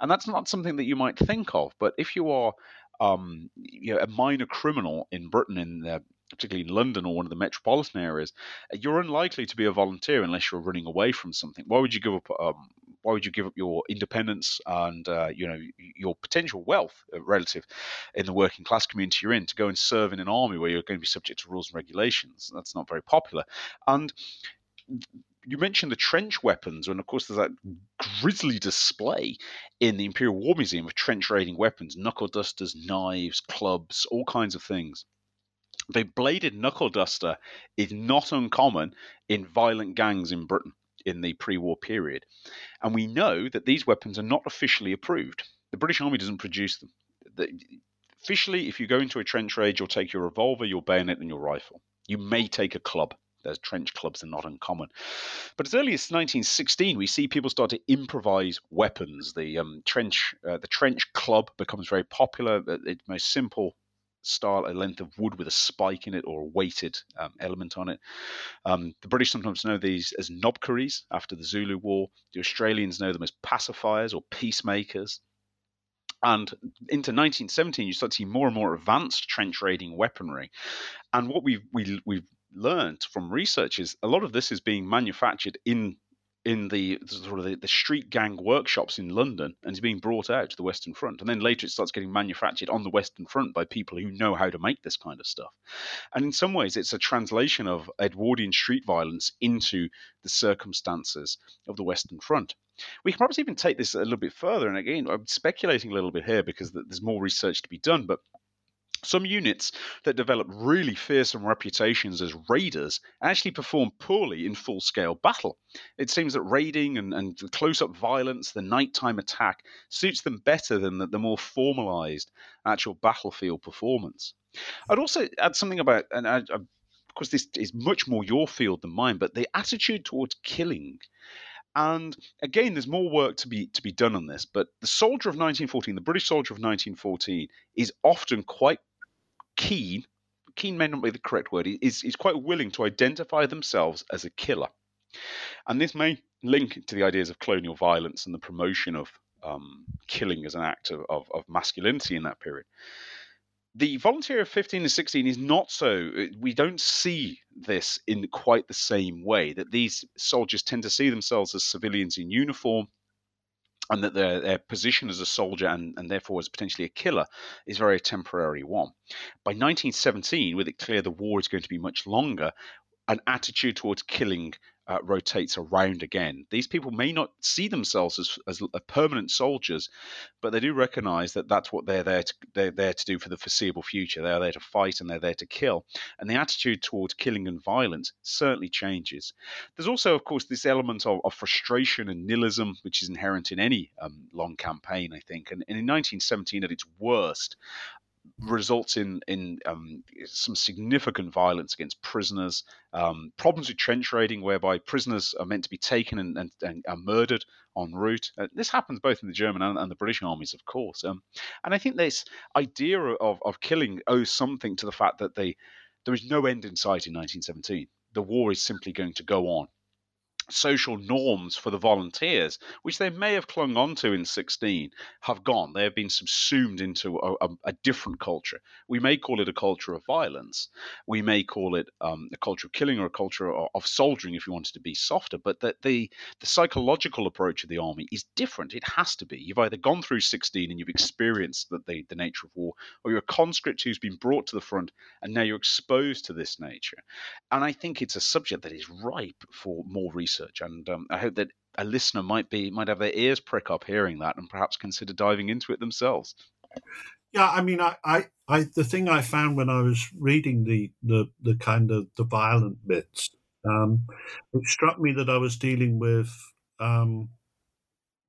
And that's not something that you might think of. But if you are um, you know, a minor criminal in Britain, in the, particularly in London or one of the metropolitan areas, you're unlikely to be a volunteer unless you're running away from something. Why would you give up? Um, why would you give up your independence and uh, you know your potential wealth uh, relative in the working class community you're in to go and serve in an army where you're going to be subject to rules and regulations? That's not very popular. And you mentioned the trench weapons, and of course, there's that grisly display in the Imperial War Museum of trench raiding weapons, knuckle dusters, knives, clubs, all kinds of things. The bladed knuckle duster is not uncommon in violent gangs in Britain in the pre war period. And we know that these weapons are not officially approved. The British Army doesn't produce them. The, officially, if you go into a trench raid, you'll take your revolver, your bayonet, and your rifle. You may take a club. Those trench clubs are not uncommon. But as early as 1916, we see people start to improvise weapons. The um, trench, uh, the trench club becomes very popular. It's most simple style, a length of wood with a spike in it or a weighted um, element on it. Um, the British sometimes know these as knobkerries after the Zulu War. The Australians know them as pacifiers or peacemakers. And into 1917, you start to see more and more advanced trench raiding weaponry. And what we've, we, we've learned from research is a lot of this is being manufactured in in the sort of the, the, street gang workshops in London and is being brought out to the Western Front. And then later it starts getting manufactured on the Western Front by people who know how to make this kind of stuff. And in some ways, it's a translation of Edwardian street violence into the circumstances of the Western Front. We can perhaps even take this a little bit further. And again, I'm speculating a little bit here because there's more research to be done. But some units that develop really fearsome reputations as raiders actually perform poorly in full scale battle. It seems that raiding and, and close up violence, the nighttime attack, suits them better than the, the more formalized actual battlefield performance. I'd also add something about, and I, of course, this is much more your field than mine, but the attitude towards killing. And again, there's more work to be to be done on this. But the soldier of 1914, the British soldier of 1914, is often quite keen, keen may not be the correct word, is, is quite willing to identify themselves as a killer. And this may link to the ideas of colonial violence and the promotion of um, killing as an act of, of, of, masculinity in that period. The volunteer of 15 and 16 is not so, uh, we don't see this in quite the same way, that these soldiers tend to see themselves as civilians in uniform and that their, their position as a soldier and, and therefore as potentially a killer is very temporary one. By 1917, with it clear the war is going to be much longer, an attitude towards killing uh, rotates around again. These people may not see themselves as, as permanent soldiers, but they do recognize that that's what they're there to they're there to do for the foreseeable future. They're there to fight and they're there to kill. And the attitude towards killing and violence certainly changes. There's also, of course, this element of, of frustration and nihilism, which is inherent in any um, long campaign, I think. And, and in 1917, at its worst, results in in um, some significant violence against prisoners, um, problems with trench raiding, whereby prisoners are meant to be taken and, and, and are murdered en route. Uh, this happens both in the German and, and the British armies, of course. Um, and I think this idea of, of killing owes something to the fact that they there is no end in sight in 1917. The war is simply going to go on social norms for the volunteers, which they may have clung on to in 16, have gone. They have been subsumed into a, a, a different culture. We may call it a culture of violence. We may call it um, a culture of killing or a culture of, of, soldiering if you wanted to be softer. But that the, the psychological approach of the army is different. It has to be. You've either gone through 16 and you've experienced the, the, the nature of war, or you're a conscript who's been brought to the front and now you're exposed to this nature. And I think it's a subject that is ripe for more research research. And um, I hope that a listener might be might have their ears prick up hearing that and perhaps consider diving into it themselves. Yeah, I mean, I, I, I the thing I found when I was reading the the, the kind of the violent bits, um, it struck me that I was dealing with. Um,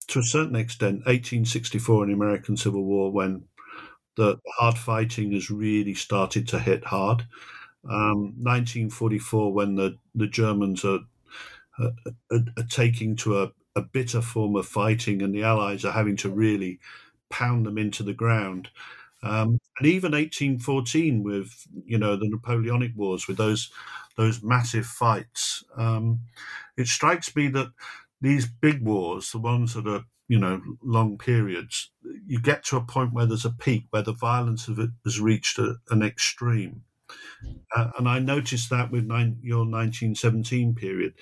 to a certain extent, 1864 in the American Civil War, when the hard fighting has really started to hit hard. Um, 1944, when the, the Germans are are, taking to a, a bitter form of fighting, and the Allies are having to really pound them into the ground. Um, and even 1814 with you know the Napoleonic Wars with those those massive fights, um, it strikes me that these big wars, the ones that are you know long periods, you get to a point where there's a peak where the violence of it has reached a, an extreme, uh, and I noticed that with nine, your 1917 period,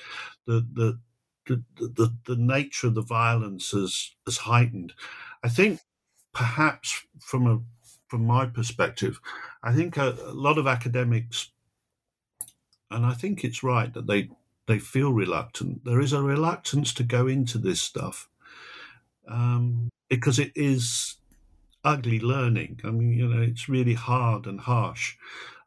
the, the the, the, nature of the violence has, has heightened. I think perhaps from a from my perspective, I think a, a, lot of academics, and I think it's right that they they feel reluctant. There is a reluctance to go into this stuff um, because it is ugly learning. I mean, you know, it's really hard and harsh.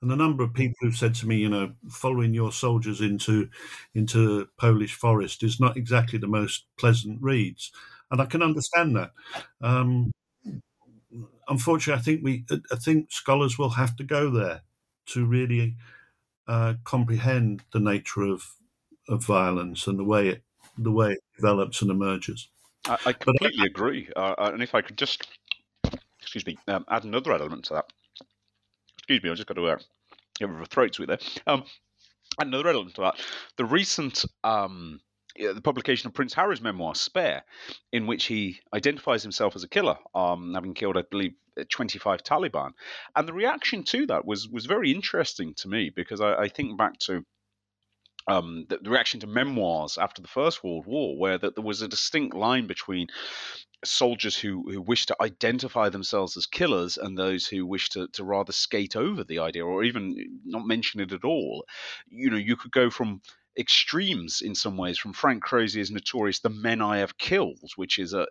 And the number of people who've said to me, you know, following your soldiers into into Polish forest is not exactly the most pleasant reads, and I can understand that. Um, unfortunately, I think we, I think scholars will have to go there to really uh, comprehend the nature of of violence and the way it the way it develops and emerges. I, I completely agree. Uh, and if I could just, excuse me, um, add another element to that. Excuse me, I've just got to uh, get a throat sweet there. Um, another element to that. The recent um, the publication of Prince Harry's memoir, Spare, in which he identifies himself as a killer, um, having killed, I believe, 25 Taliban. And the reaction to that was was very interesting to me because I, I think back to um, the, the, reaction to memoirs after the First World War, where that there was a distinct line between soldiers who, who wish to identify themselves as killers and those who wish to, to rather skate over the idea or even not mention it at all. You know, you could go from extremes in some ways from Frank Crozier's notorious The Men I Have Killed, which is a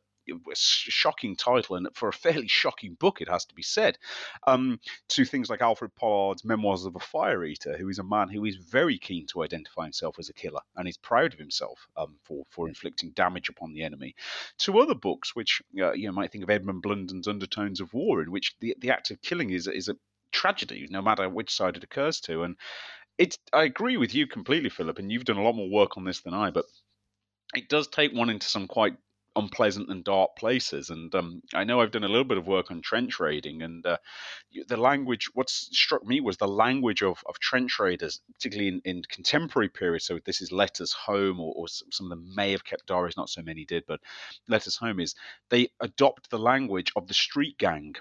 shocking title and for a fairly [laughs] shocking book, it has to be said, um, to things like Alfred Pollard's Memoirs of a Fire Eater, who is a man who is very keen to identify himself as a killer and is proud of himself um, for, for inflicting damage upon the enemy, to other books which uh, you might think of Edmund Blunden's Undertones of War, in which the, the act of killing is, is a tragedy, no matter which side it occurs to. And it's I agree with you completely, Philip, and you've done a lot more work on this than I, but it does take one into some quite unpleasant and dark places. And um, I know I've done a little bit of work on trench raiding, and uh, the language. What struck me was the language of, of trench raiders, particularly in, in contemporary periods. So this is letters home, or, or, some of them may have kept diaries. Not so many did, but letters home is they adopt the language of the street gang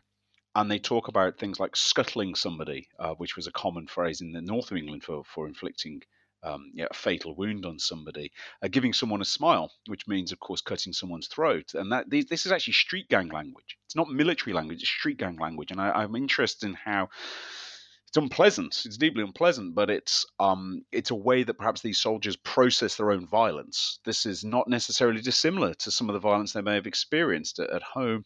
and they talk about things like scuttling somebody, uh, which was a common phrase in the north of England for, for inflicting um, a fatal wound on somebody, uh, giving someone a smile, which means, of course, cutting someone's throat. And that this is actually street gang language. It's not military language; it's street gang language. And I, am interested in how it's unpleasant. It's deeply unpleasant, but it's um, it's a way that perhaps these soldiers process their own violence. This is not necessarily dissimilar to some of the violence they may have experienced at, at home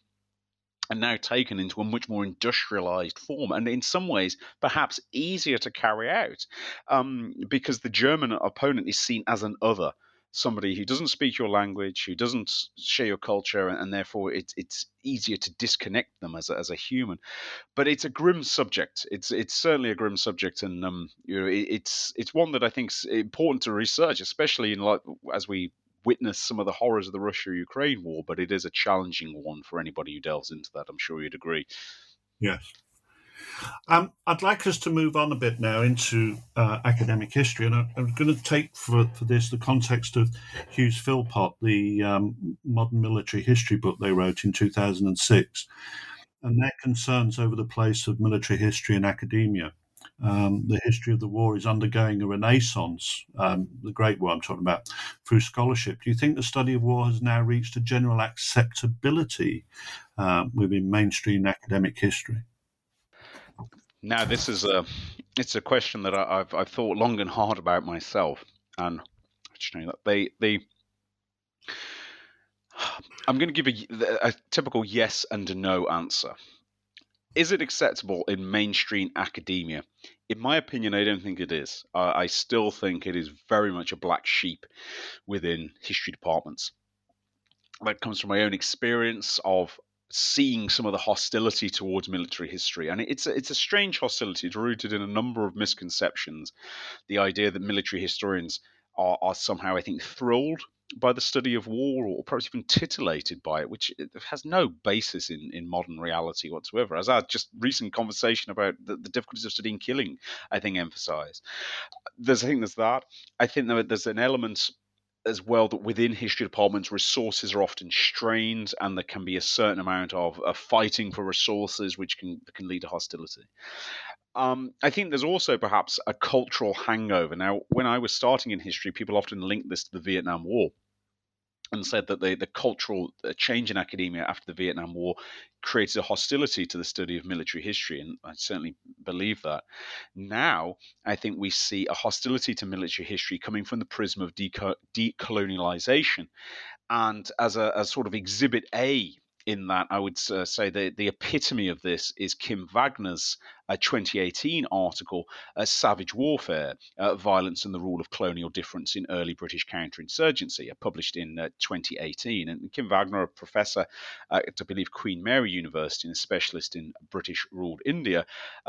and now taken into a much more industrialized form and in some ways perhaps easier to carry out um, because the German opponent is seen as an other. Somebody who doesn't speak your language, who doesn't share your culture, and, therefore it, it's easier to disconnect them as a, as a human. But it's a grim subject. It's it's certainly a grim subject, and um, you know, it, it's it's one that I think is important to research, especially in like as we witness some of the horrors of the Russia Ukraine war, but it is a challenging one for anybody who delves into that. I'm sure you'd agree. Yes. Um, I'd like us to move on a bit now into uh, academic history, and I, am going to take for, for this the context of Hughes Philpott, the um, modern military history book they wrote in 2006, and their concerns over the place of military history in academia um, the history of the war is undergoing a renaissance, um, the Great War I'm talking about, through scholarship. Do you think the study of war has now reached a general acceptability uh, within mainstream academic history? Now, this is a it's a question that I, have I've thought long and hard about myself, and. I'm going to give a, a typical yes and a no answer is it acceptable in mainstream academia? In my opinion, I don't think it is. Uh, I still think it is very much a black sheep within history departments. That comes from my own experience of seeing some of the hostility towards military history, and it's a, it's a strange hostility. It's rooted in a number of misconceptions. The idea that military historians are, are somehow, I think, thrilled by the study of war or perhaps even titillated by it, which uh, has no basis in, in modern reality whatsoever. As our just recent conversation about the, the difficulties of studying killing, I think, emphasized. There's, I think there's that. I think there's an element as well that within history departments resources are often strained and there can be a certain amount of, fighting for resources which can can lead to hostility um, I think there's also perhaps a cultural hangover. Now, when I was starting in history, people often link this to the Vietnam War and said that the, the cultural uh, change in academia after the Vietnam War created a hostility to the study of military history, and I certainly believe that. Now, I think we see a hostility to military history coming from the prism of decolonialization, and as a sort of exhibit A in that I would uh, say the, the epitome of this is Kim Wagner's uh, 2018 article, uh, Savage Warfare uh, Violence and the Rule of Colonial Difference in Early British Counterinsurgency, uh, published in uh, 2018. And Kim Wagner, a professor at, I believe, Queen Mary University and a specialist in British ruled India,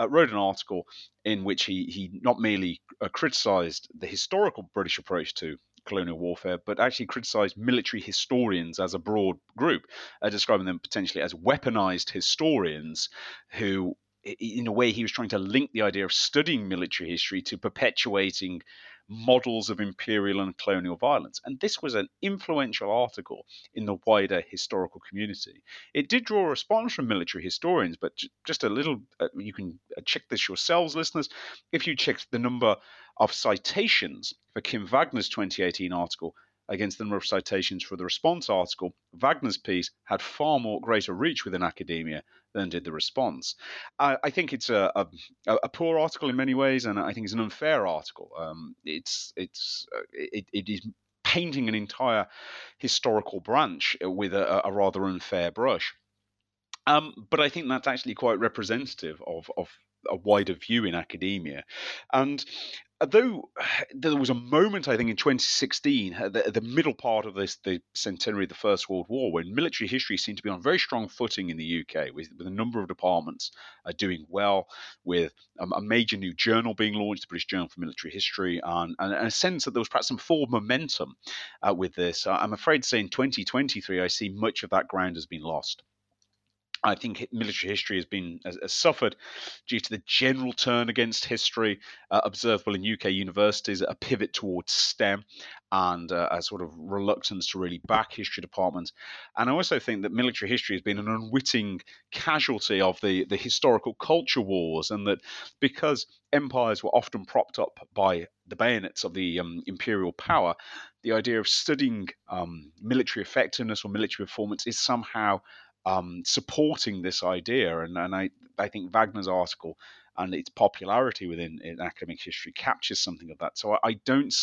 wrote an article in which he, he not merely criticized the historical British approach to colonial warfare, but actually criticized military historians as a broad group, uh, describing them potentially as weaponized historians who in a way, he was trying to link the idea of studying military history to perpetuating models of imperial and colonial violence. And this was an influential article in the wider historical community. It did draw a response from military historians, but just a little, uh, you can uh, check this yourselves, listeners. If you check the number of citations for Kim Wagner's 2018 article against the number of citations for the response article, Wagner's piece had far more greater reach within academia than did the response. I, I think it's a, a, a, poor article in many ways, and I think it's an unfair article. Um, it's it's uh, it, it is painting an entire historical branch with a, a rather unfair brush. Um, but I think that's actually quite representative of, of a wider view in academia. And though [sighs] there was a moment, I think, in 2016, the, the, middle part of this, the centenary of the First World War, when military history seemed to be on very strong footing in the UK, with, with a number of departments uh, doing well, with a, major new journal being launched, the British Journal for Military History, and, and, a sense that there was perhaps some forward momentum uh, with this. Uh, I'm afraid to say in 2023, I see much of that ground has been lost. I think military history has been has, has suffered due to the general turn against history uh, observable in UK universities, a pivot towards STEM, and uh, a sort of reluctance to really back history departments. And I also think that military history has been an unwitting casualty of the the historical culture wars, and that because empires were often propped up by the bayonets of the um, imperial power, the idea of studying um, military effectiveness or military performance is somehow um, supporting this idea. And, and I, I think Wagner's article and its popularity within academic history captures something of that. So I, I don't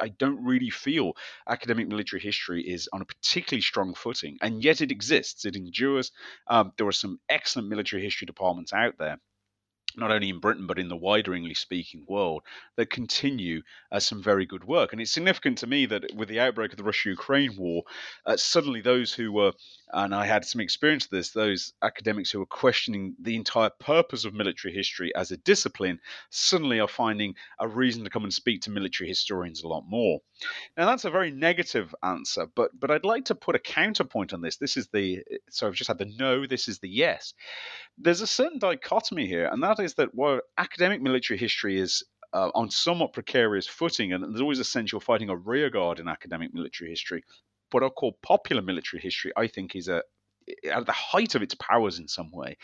I don't really feel academic military history is on a particularly strong footing, and yet it exists. It endures. Um, there are some excellent military history departments out there not only in Britain but in the wider English speaking world that continue uh, some very good work. And it's significant to me that with the outbreak of the Russia Ukraine war, uh, suddenly those who were, and I had some experience of this, those academics who were questioning the entire purpose of military history as a discipline, suddenly are finding a reason to come and speak to military historians a lot more. Now, that's a very negative answer, but, but I'd like to put a counterpoint on this. This is the, so I've just had the no, this is the yes. There's a certain dichotomy here, and that is that while academic military history is uh, on somewhat precarious footing, and there's always a sense you're fighting a rearguard in academic military history. What I call popular military history, I think, is a at the height of its powers in some way.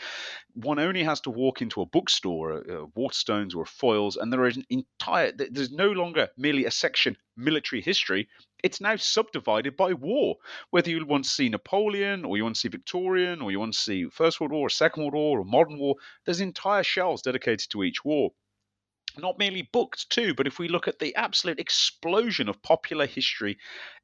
One only has to walk into a bookstore, uh, Waterstones or Foyles, and there is an entire. There's no longer merely a section military history. It's now subdivided by war. Whether you want to see Napoleon, or you want to see Victorian, or you want to see First World War, or Second World War, or Modern War, there's entire shelves dedicated to each war not merely booked too, but if we look at the absolute explosion of popular history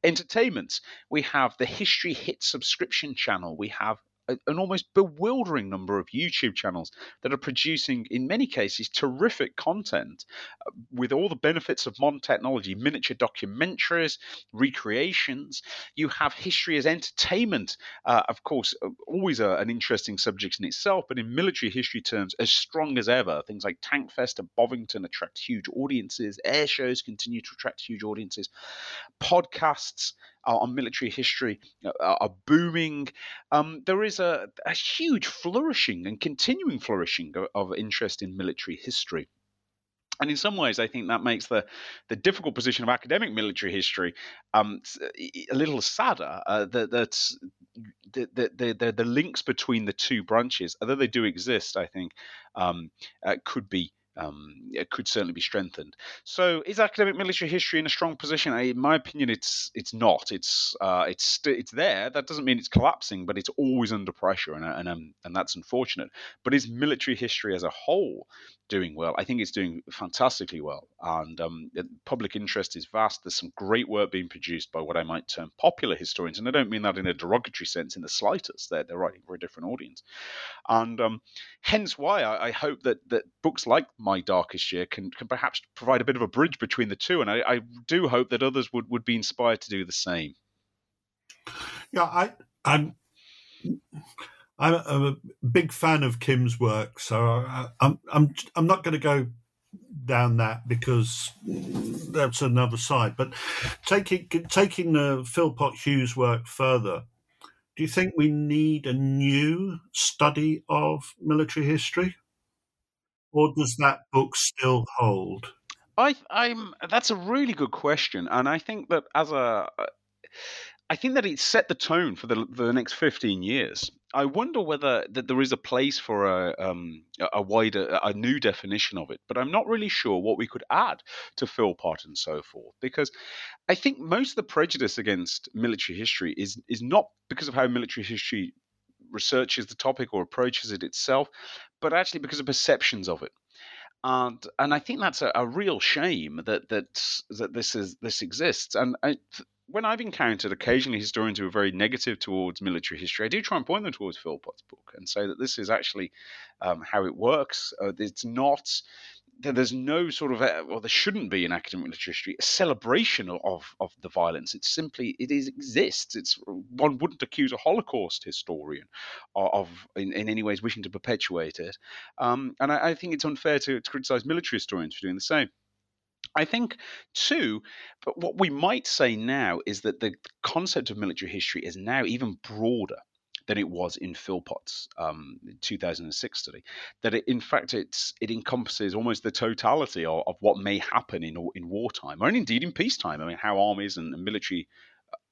entertainments, we have the History Hit subscription channel, we have an almost bewildering number of YouTube channels that are producing, in many cases, terrific content uh, with all the benefits of modern technology miniature documentaries, recreations. You have history as entertainment, uh, of course, uh, always a, an interesting subject in itself, but in military history terms, as strong as ever. Things like Tankfest and Bovington attract huge audiences, air shows continue to attract huge audiences, podcasts on military history are booming. Um, there is a, a, huge flourishing and continuing flourishing of, of interest in military history. And in some ways, I think that makes the, the difficult position of academic military history um, a little sadder. Uh, that the, the, the, the links between the two branches, although they do exist, I think, um, uh, could be um, it could certainly be strengthened. So, is academic military history in a strong position? In my opinion, it's it's not. It's uh, it's st- it's there. That doesn't mean it's collapsing, but it's always under pressure, and and um, and that's unfortunate. But is military history as a whole doing well? I think it's doing fantastically well, and um, public interest is vast. There's some great work being produced by what I might term popular historians, and I don't mean that in a derogatory sense in the slightest. They're they're writing for a different audience, and um, hence why I, I hope that that books like my Darkest Year can, can perhaps provide a bit of a bridge between the two. And I, I do hope that others would, would be inspired to do the same. Yeah, I, I'm. I'm a big fan of Kim's work, so I, I'm I'm I'm not going to go down that because that's another side. But taking taking uh, the Philpott Hughes work further, do you think we need a new study of military history? Or does that book still hold? I, I'm. That's a really good question, and I think that as a, I think that it set the tone for the the next fifteen years. I wonder whether that there is a place for a um, a wider, a new definition of it, but I'm not really sure what we could add to Philpott and so forth, because I think most of the prejudice against military history is is not because of how military history researches the topic or approaches it itself, but actually because of perceptions of it. And and I think that's a, a real shame that that that this is this exists. And I, when I've encountered occasionally historians who are very negative towards military history, I do try and point them towards Philpott's book and say that this is actually um, how it works. Uh, it's not there's no sort of, uh, well, there shouldn't be in academic military history a celebration of of the violence. It's simply it is exists. It's one wouldn't accuse a Holocaust historian of, in, in any ways wishing to perpetuate it. Um, and I, I, think it's unfair to, to criticize military historians for doing the same. I think, too, but what we might say now is that the concept of military history is now even broader than it was in Philpott's um, 2006 study. That it, in fact, it's it encompasses almost the totality of, of, what may happen in in wartime, or indeed in peacetime. I mean, how armies and, and military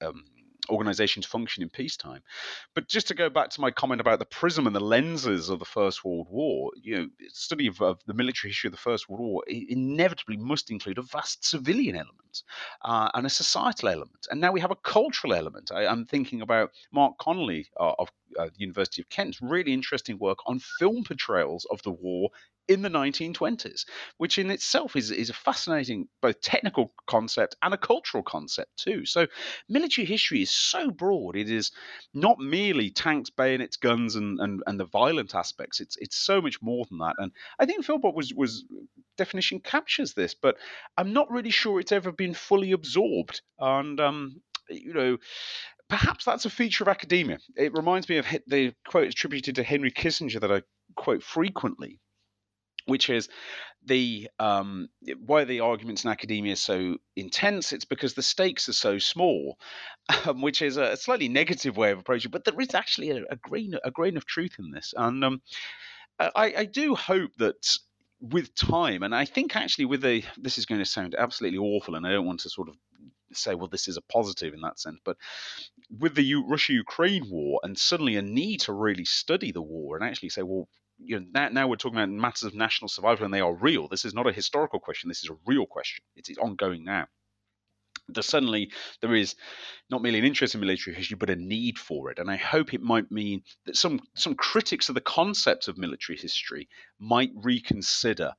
um, organizations function in peacetime. But just to go back to my comment about the prism and the lenses of the First World War, you know, study of, of the military history of the First World War inevitably must include a vast civilian element uh, and a societal element. And now we have a cultural element. I, am thinking about Mark Connelly uh, of uh, the University of Kent's really interesting work on film portrayals of the war in the 1920s, which in itself is, is a fascinating both technical concept and a cultural concept too. So military history is so broad. It is not merely tanks, bayonets, guns, and, and, and the violent aspects. It's it's so much more than that. And I think Philpott was was definition captures this, but I'm not really sure it's ever been fully absorbed. And um, you know, perhaps that's a feature of academia. It reminds me of the quote attributed to Henry Kissinger that I quote frequently, which is the um, why the arguments in academia so intense. It's because the stakes are so small, [laughs] um, which is a slightly negative way of approaching. But there is actually a, a grain a grain of truth in this, and um, I, I do hope that with time, and I think actually with a this is going to sound absolutely awful, and I don't want to sort of say, well, this is a positive in that sense. But with the Russia Ukraine war and suddenly a need to really study the war and actually say, well, you know, now, we're talking about matters of national survival and they are real. This is not a historical question. This is a real question. It's, ongoing now. There suddenly there is not merely an interest in military history, but a need for it. And I hope it might mean that some some critics of the concept of military history might reconsider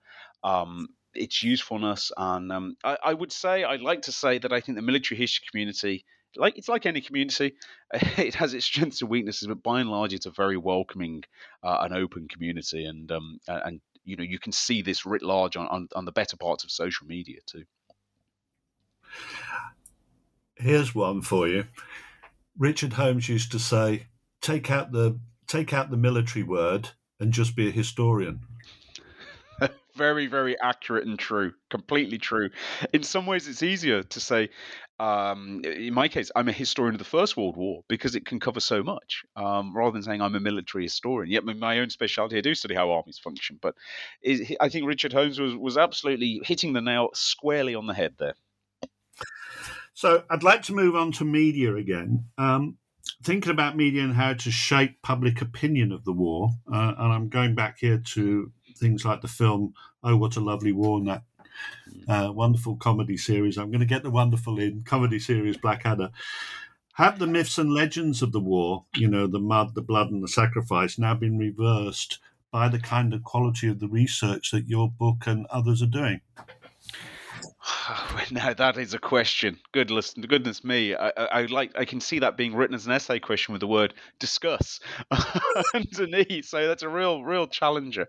um, its usefulness. And um, I, I, would say, I'd like to say that I think the military history community like it's like any community, [laughs] it has its strengths and weaknesses, but by and large, it's a very welcoming uh, and open community, and um, and you know you can see this writ large on, on, on the better parts of social media too. Here's one for you. Richard Holmes used to say, "Take out the take out the military word and just be a historian." Very, very accurate and true. Completely true. In some ways, it's easier to say, um, in my case, I'm a historian of the First World War because it can cover so much, um, rather than saying I'm a military historian. Yet, my own specialty, I do study how armies function. But I think Richard Holmes was, was absolutely hitting the nail squarely on the head there. So, I'd like to move on to media again. Um, thinking about media and how to shape public opinion of the war, uh, and I'm going back here to things like the film Oh What a Lovely War and that uh, wonderful comedy series. I'm going to get the wonderful in comedy series Blackadder. Have the myths and legends of the war, you know, the mud, the blood, and the sacrifice, now been reversed by the kind of quality of the research that your book and others are doing? [sighs] now that is a question. Goodness, goodness me! I, I, I, like. I can see that being written as an essay question with the word "discuss" [laughs] underneath. So that's a real, real challenger.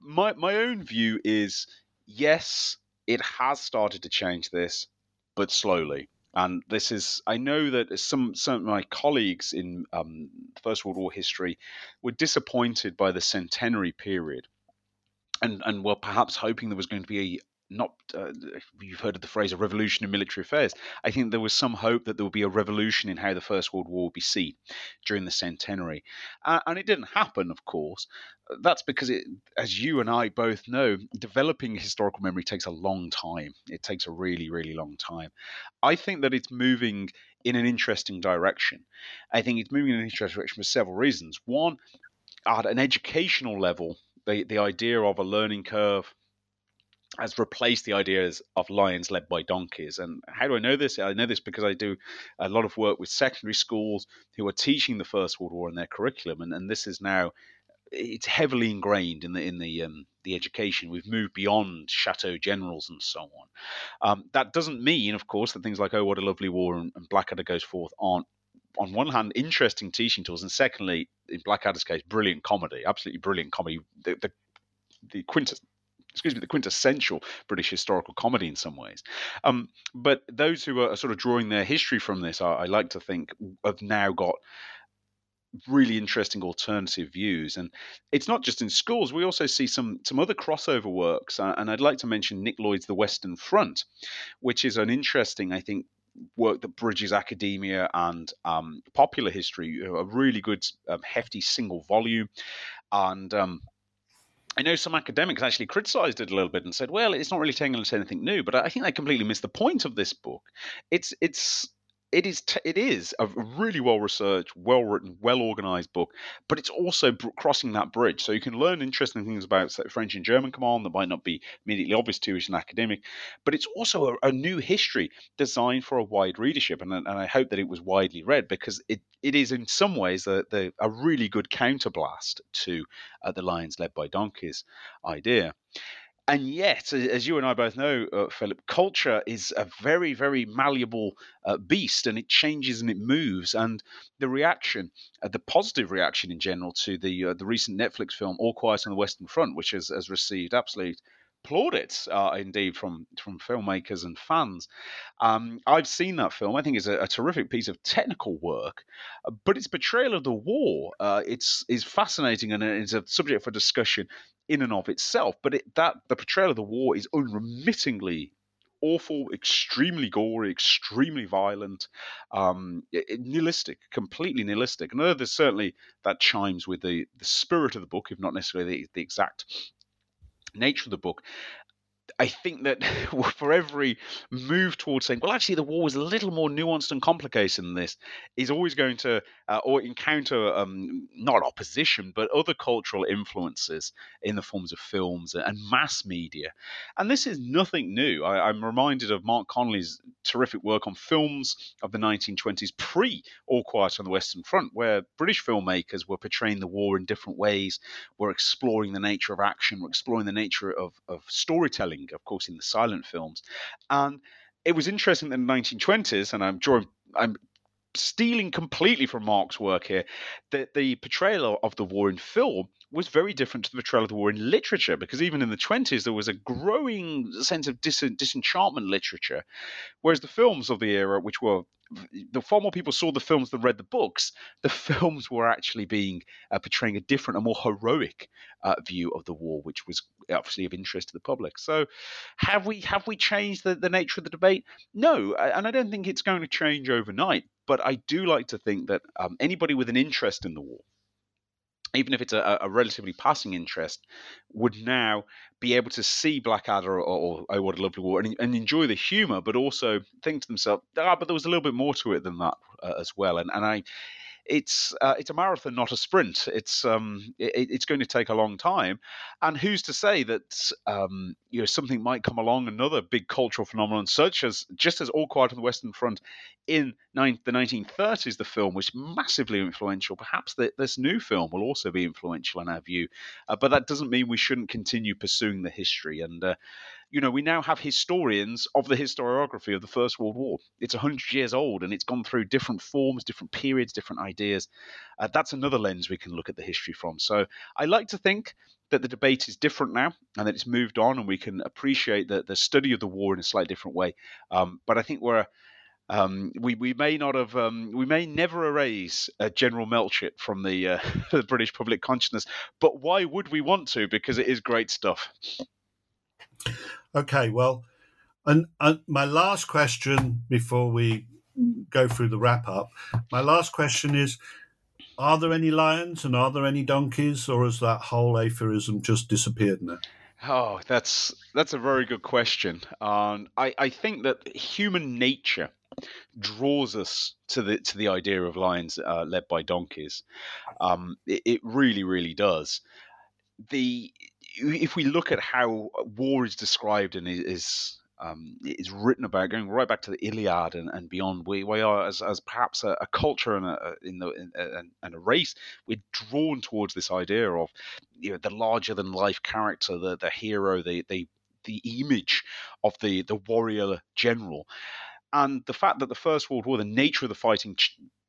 My my own view is yes, it has started to change this, but slowly. And this is, I know that some some of my colleagues in um, First World War history were disappointed by the centenary period, and and were perhaps hoping there was going to be not uh, you've heard of the phrase a revolution in military affairs. I think there was some hope that there would be a revolution in how the First World War would be seen during the centenary, uh, and it didn't happen, of course. That's because it, as you and I both know, developing historical memory takes a long time. It takes a really, really long time. I think that it's moving in an interesting direction. I think it's moving in an interesting direction for several reasons. One, at an educational level, the, the idea of a learning curve has replaced the ideas of lions led by donkeys. And how do I know this? I know this because I do a lot of work with secondary schools who are teaching the First World War in their curriculum, and, and this is now it's heavily ingrained in the in the um, the education. We've moved beyond chateau generals and so on. Um, that doesn't mean, of course, that things like "Oh, What a Lovely War" and, and Blackadder goes forth aren't on one hand, interesting teaching tools, and secondly, in Blackadder's case, brilliant comedy, absolutely brilliant comedy. The the, the excuse me, the quintessential British historical comedy in some ways. Um, but those who are sort of drawing their history from this, I, I like to think, have now got really interesting alternative views and it's not just in schools we also see some some other crossover works uh, and i'd like to mention nick lloyd's the western front which is an interesting i think work that bridges academia and um, popular history a really good um, hefty single volume and um, I know some academics actually criticized it a little bit and said, "Well, it's not really telling us anything new." But I think they completely missed the point of this book. It's it's it is t- it is a really well researched, well written, well organized book, but it's also br- crossing that bridge. So you can learn interesting things about say, French and German command that might not be immediately obvious to you as an academic, but it's also a, a new history designed for a wide readership, and, and I hope that it was widely read because it it is in some ways the, the, a really good counterblast to uh, the lions led by donkeys idea and yet, as you and I both know, uh, Philip, culture is a very, very malleable uh, beast, and it changes and it moves. And the reaction, uh, the positive reaction in general to the uh, the recent Netflix film All Quiet on the Western Front, which has, has received absolute plaudits, uh, indeed, from from filmmakers and fans. Um, I've seen that film. I think it's a, a terrific piece of technical work, uh, but its portrayal of the war uh, it's is fascinating and it's a subject for discussion in and of itself. But it, that the portrayal of the war is unremittingly awful, extremely gory, extremely violent, um, nihilistic, completely nihilistic. And there's certainly that chimes with the, the spirit of the book, if not necessarily the, the exact nature of the book. I think that [laughs] for every move towards saying, well, actually, the war was a little more nuanced and complicated than this, is always going to uh, or encounter um, not opposition, but other cultural influences in the forms of films and mass media. And this is nothing new. I, am reminded of Mark Connelly's terrific work on films of the 1920s, pre All Quiet on the Western Front, where British filmmakers were portraying the war in different ways, were exploring the nature of action, were exploring the nature of, of storytelling of course, in the silent films. And it was interesting in the 1920s, and I'm drawing, I'm stealing completely from Mark's work here, that the portrayal of the war in film was very different to the portrayal of the war in literature, because even in the 20s, there was a growing sense of dis- disenchantment literature, whereas the films of the era, which were the far more people saw the films than read the books, the [laughs] films were actually being uh, portraying a different, a more heroic uh, view of the war, which was obviously of interest to the public. So, have we have we changed the, the nature of the debate? No, and I don't think it's going to change overnight. But I do like to think that um, anybody with an interest in the war, even if it's a, a, relatively passing interest, would now be able to see Blackadder or, or Oh What a Lovely War and, and enjoy the humour, but also think to themselves, ah, but there was a little bit more to it than that uh, as well. And and I it's uh, it's a marathon, not a sprint. It's um, it, it's going to take a long time, and who's to say that um, you know something might come along, another big cultural phenomenon, such as just as All Quiet on the Western Front in nine, the 1930s, the film was massively influential. Perhaps the, this new film will also be influential in our view, uh, but that doesn't mean we shouldn't continue pursuing the history and. Uh, you know, we now have historians of the historiography of the First World War. It's 100 years old and it's gone through different forms, different periods, different ideas. Uh, that's another lens we can look at the history from. So I like to think that the debate is different now and that it's moved on and we can appreciate the, the study of the war in a slightly different way. Um, but I think we're um, we we may not have um, we may never erase uh, General Melchett from the, uh, [laughs] the British public consciousness, but why would we want to? Because it is great stuff. Okay, well, and, and my last question before we go through the wrap up, my last question is: Are there any lions and are there any donkeys, or has that whole aphorism just disappeared now? Oh, that's that's a very good question. Um, I I think that human nature draws us to the to the idea of lions uh, led by donkeys. Um, it, it really, really does. The if we look at how war is described and is um, is written about, going right back to the Iliad and, and beyond, we, we are as, as perhaps a, a culture and a, in the in, and, and a race, we're drawn towards this idea of you know the larger than life character, the the hero, the the the image of the the warrior general, and the fact that the First World War, the nature of the fighting.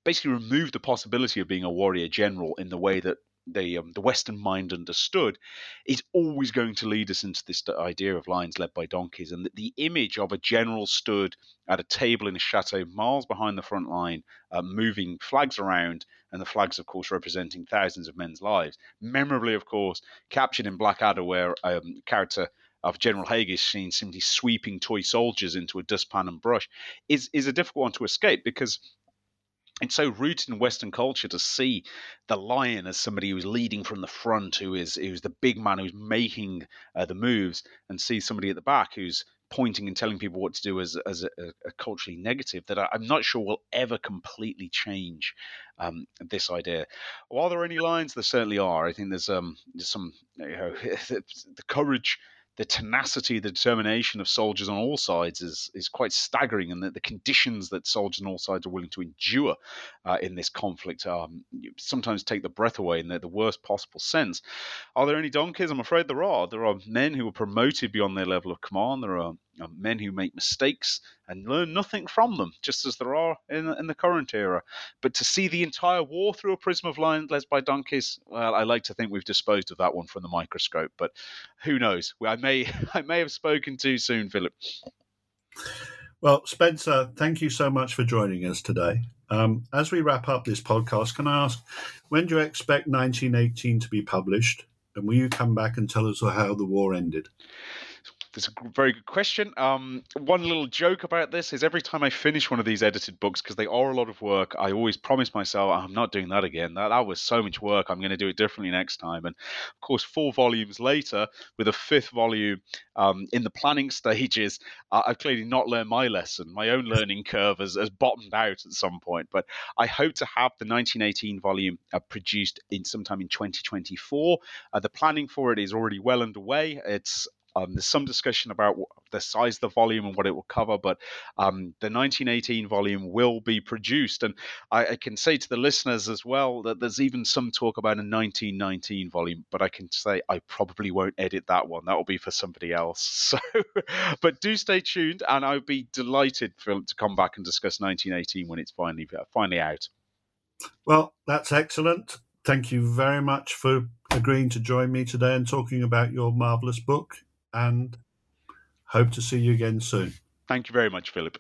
Basically, removed the possibility of being a warrior general in the way that the um, the Western mind understood, is always going to lead us into this idea of lions led by donkeys, and the, the image of a general stood at a table in a chateau miles behind the front line, uh, moving flags around, and the flags, of course, representing thousands of men's lives. Memorably, of course, captured in Blackadder, where um, character of General Haig is seen simply sweeping toy soldiers into a dustpan and brush, is is a difficult one to escape because it's so rooted in Western culture to see the lion as somebody who's leading from the front, who is who's the big man who's making uh, the moves, and see somebody at the back who's pointing and telling people what to do as as a, a culturally negative that I, am not sure will ever completely change um, this idea. While there are any lines, there certainly are. I think there's um there's some you know [laughs] the courage the tenacity, the determination of soldiers on all sides is is quite staggering, and the, the conditions that soldiers on all sides are willing to endure uh, in this conflict um, sometimes take the breath away in the, the, worst possible sense. Are there any donkeys? I'm afraid there are. There are men who are promoted beyond their level of command. There are men who make mistakes and learn nothing from them, just as there are in, in the current era. But to see the entire war through a prism of lions led by donkeys, well, I like to think we've disposed of that one from the microscope. But who knows? I may [laughs] I may have spoken too soon, Philip. Well, Spencer, thank you so much for joining us today. Um, as we wrap up this podcast, can I ask when do you expect 1918 to be published? And will you come back and tell us how the war ended? That's a very good question. Um, one little joke about this is every time I finish one of these edited books, because they are a lot of work, I always promise myself I'm not doing that again. That, that was so much work. I'm going to do it differently next time. And of course, four volumes later, with a fifth volume um, in the planning [laughs] stages, uh, I've clearly not learned my lesson. My own [laughs] learning curve has, has bottomed out at some point. But I hope to have the 1918 volume uh, produced in sometime in 2024. Uh, the planning for it is already well underway. It's um, there's some discussion about the size of the volume and what it will cover, but um, the 1918 volume will be produced. And I, I, can say to the listeners as well that there's even some talk about a 1919 volume, but I can say I probably won't edit that one. That will be for somebody else. [laughs] So, but do stay tuned, and I'll be delighted for, to come back and discuss 1918 when it's finally finally out. Well, that's excellent. Thank you very much for agreeing to join me today and talking about your marvelous book and hope to see you again soon. Thank you very much, Philip.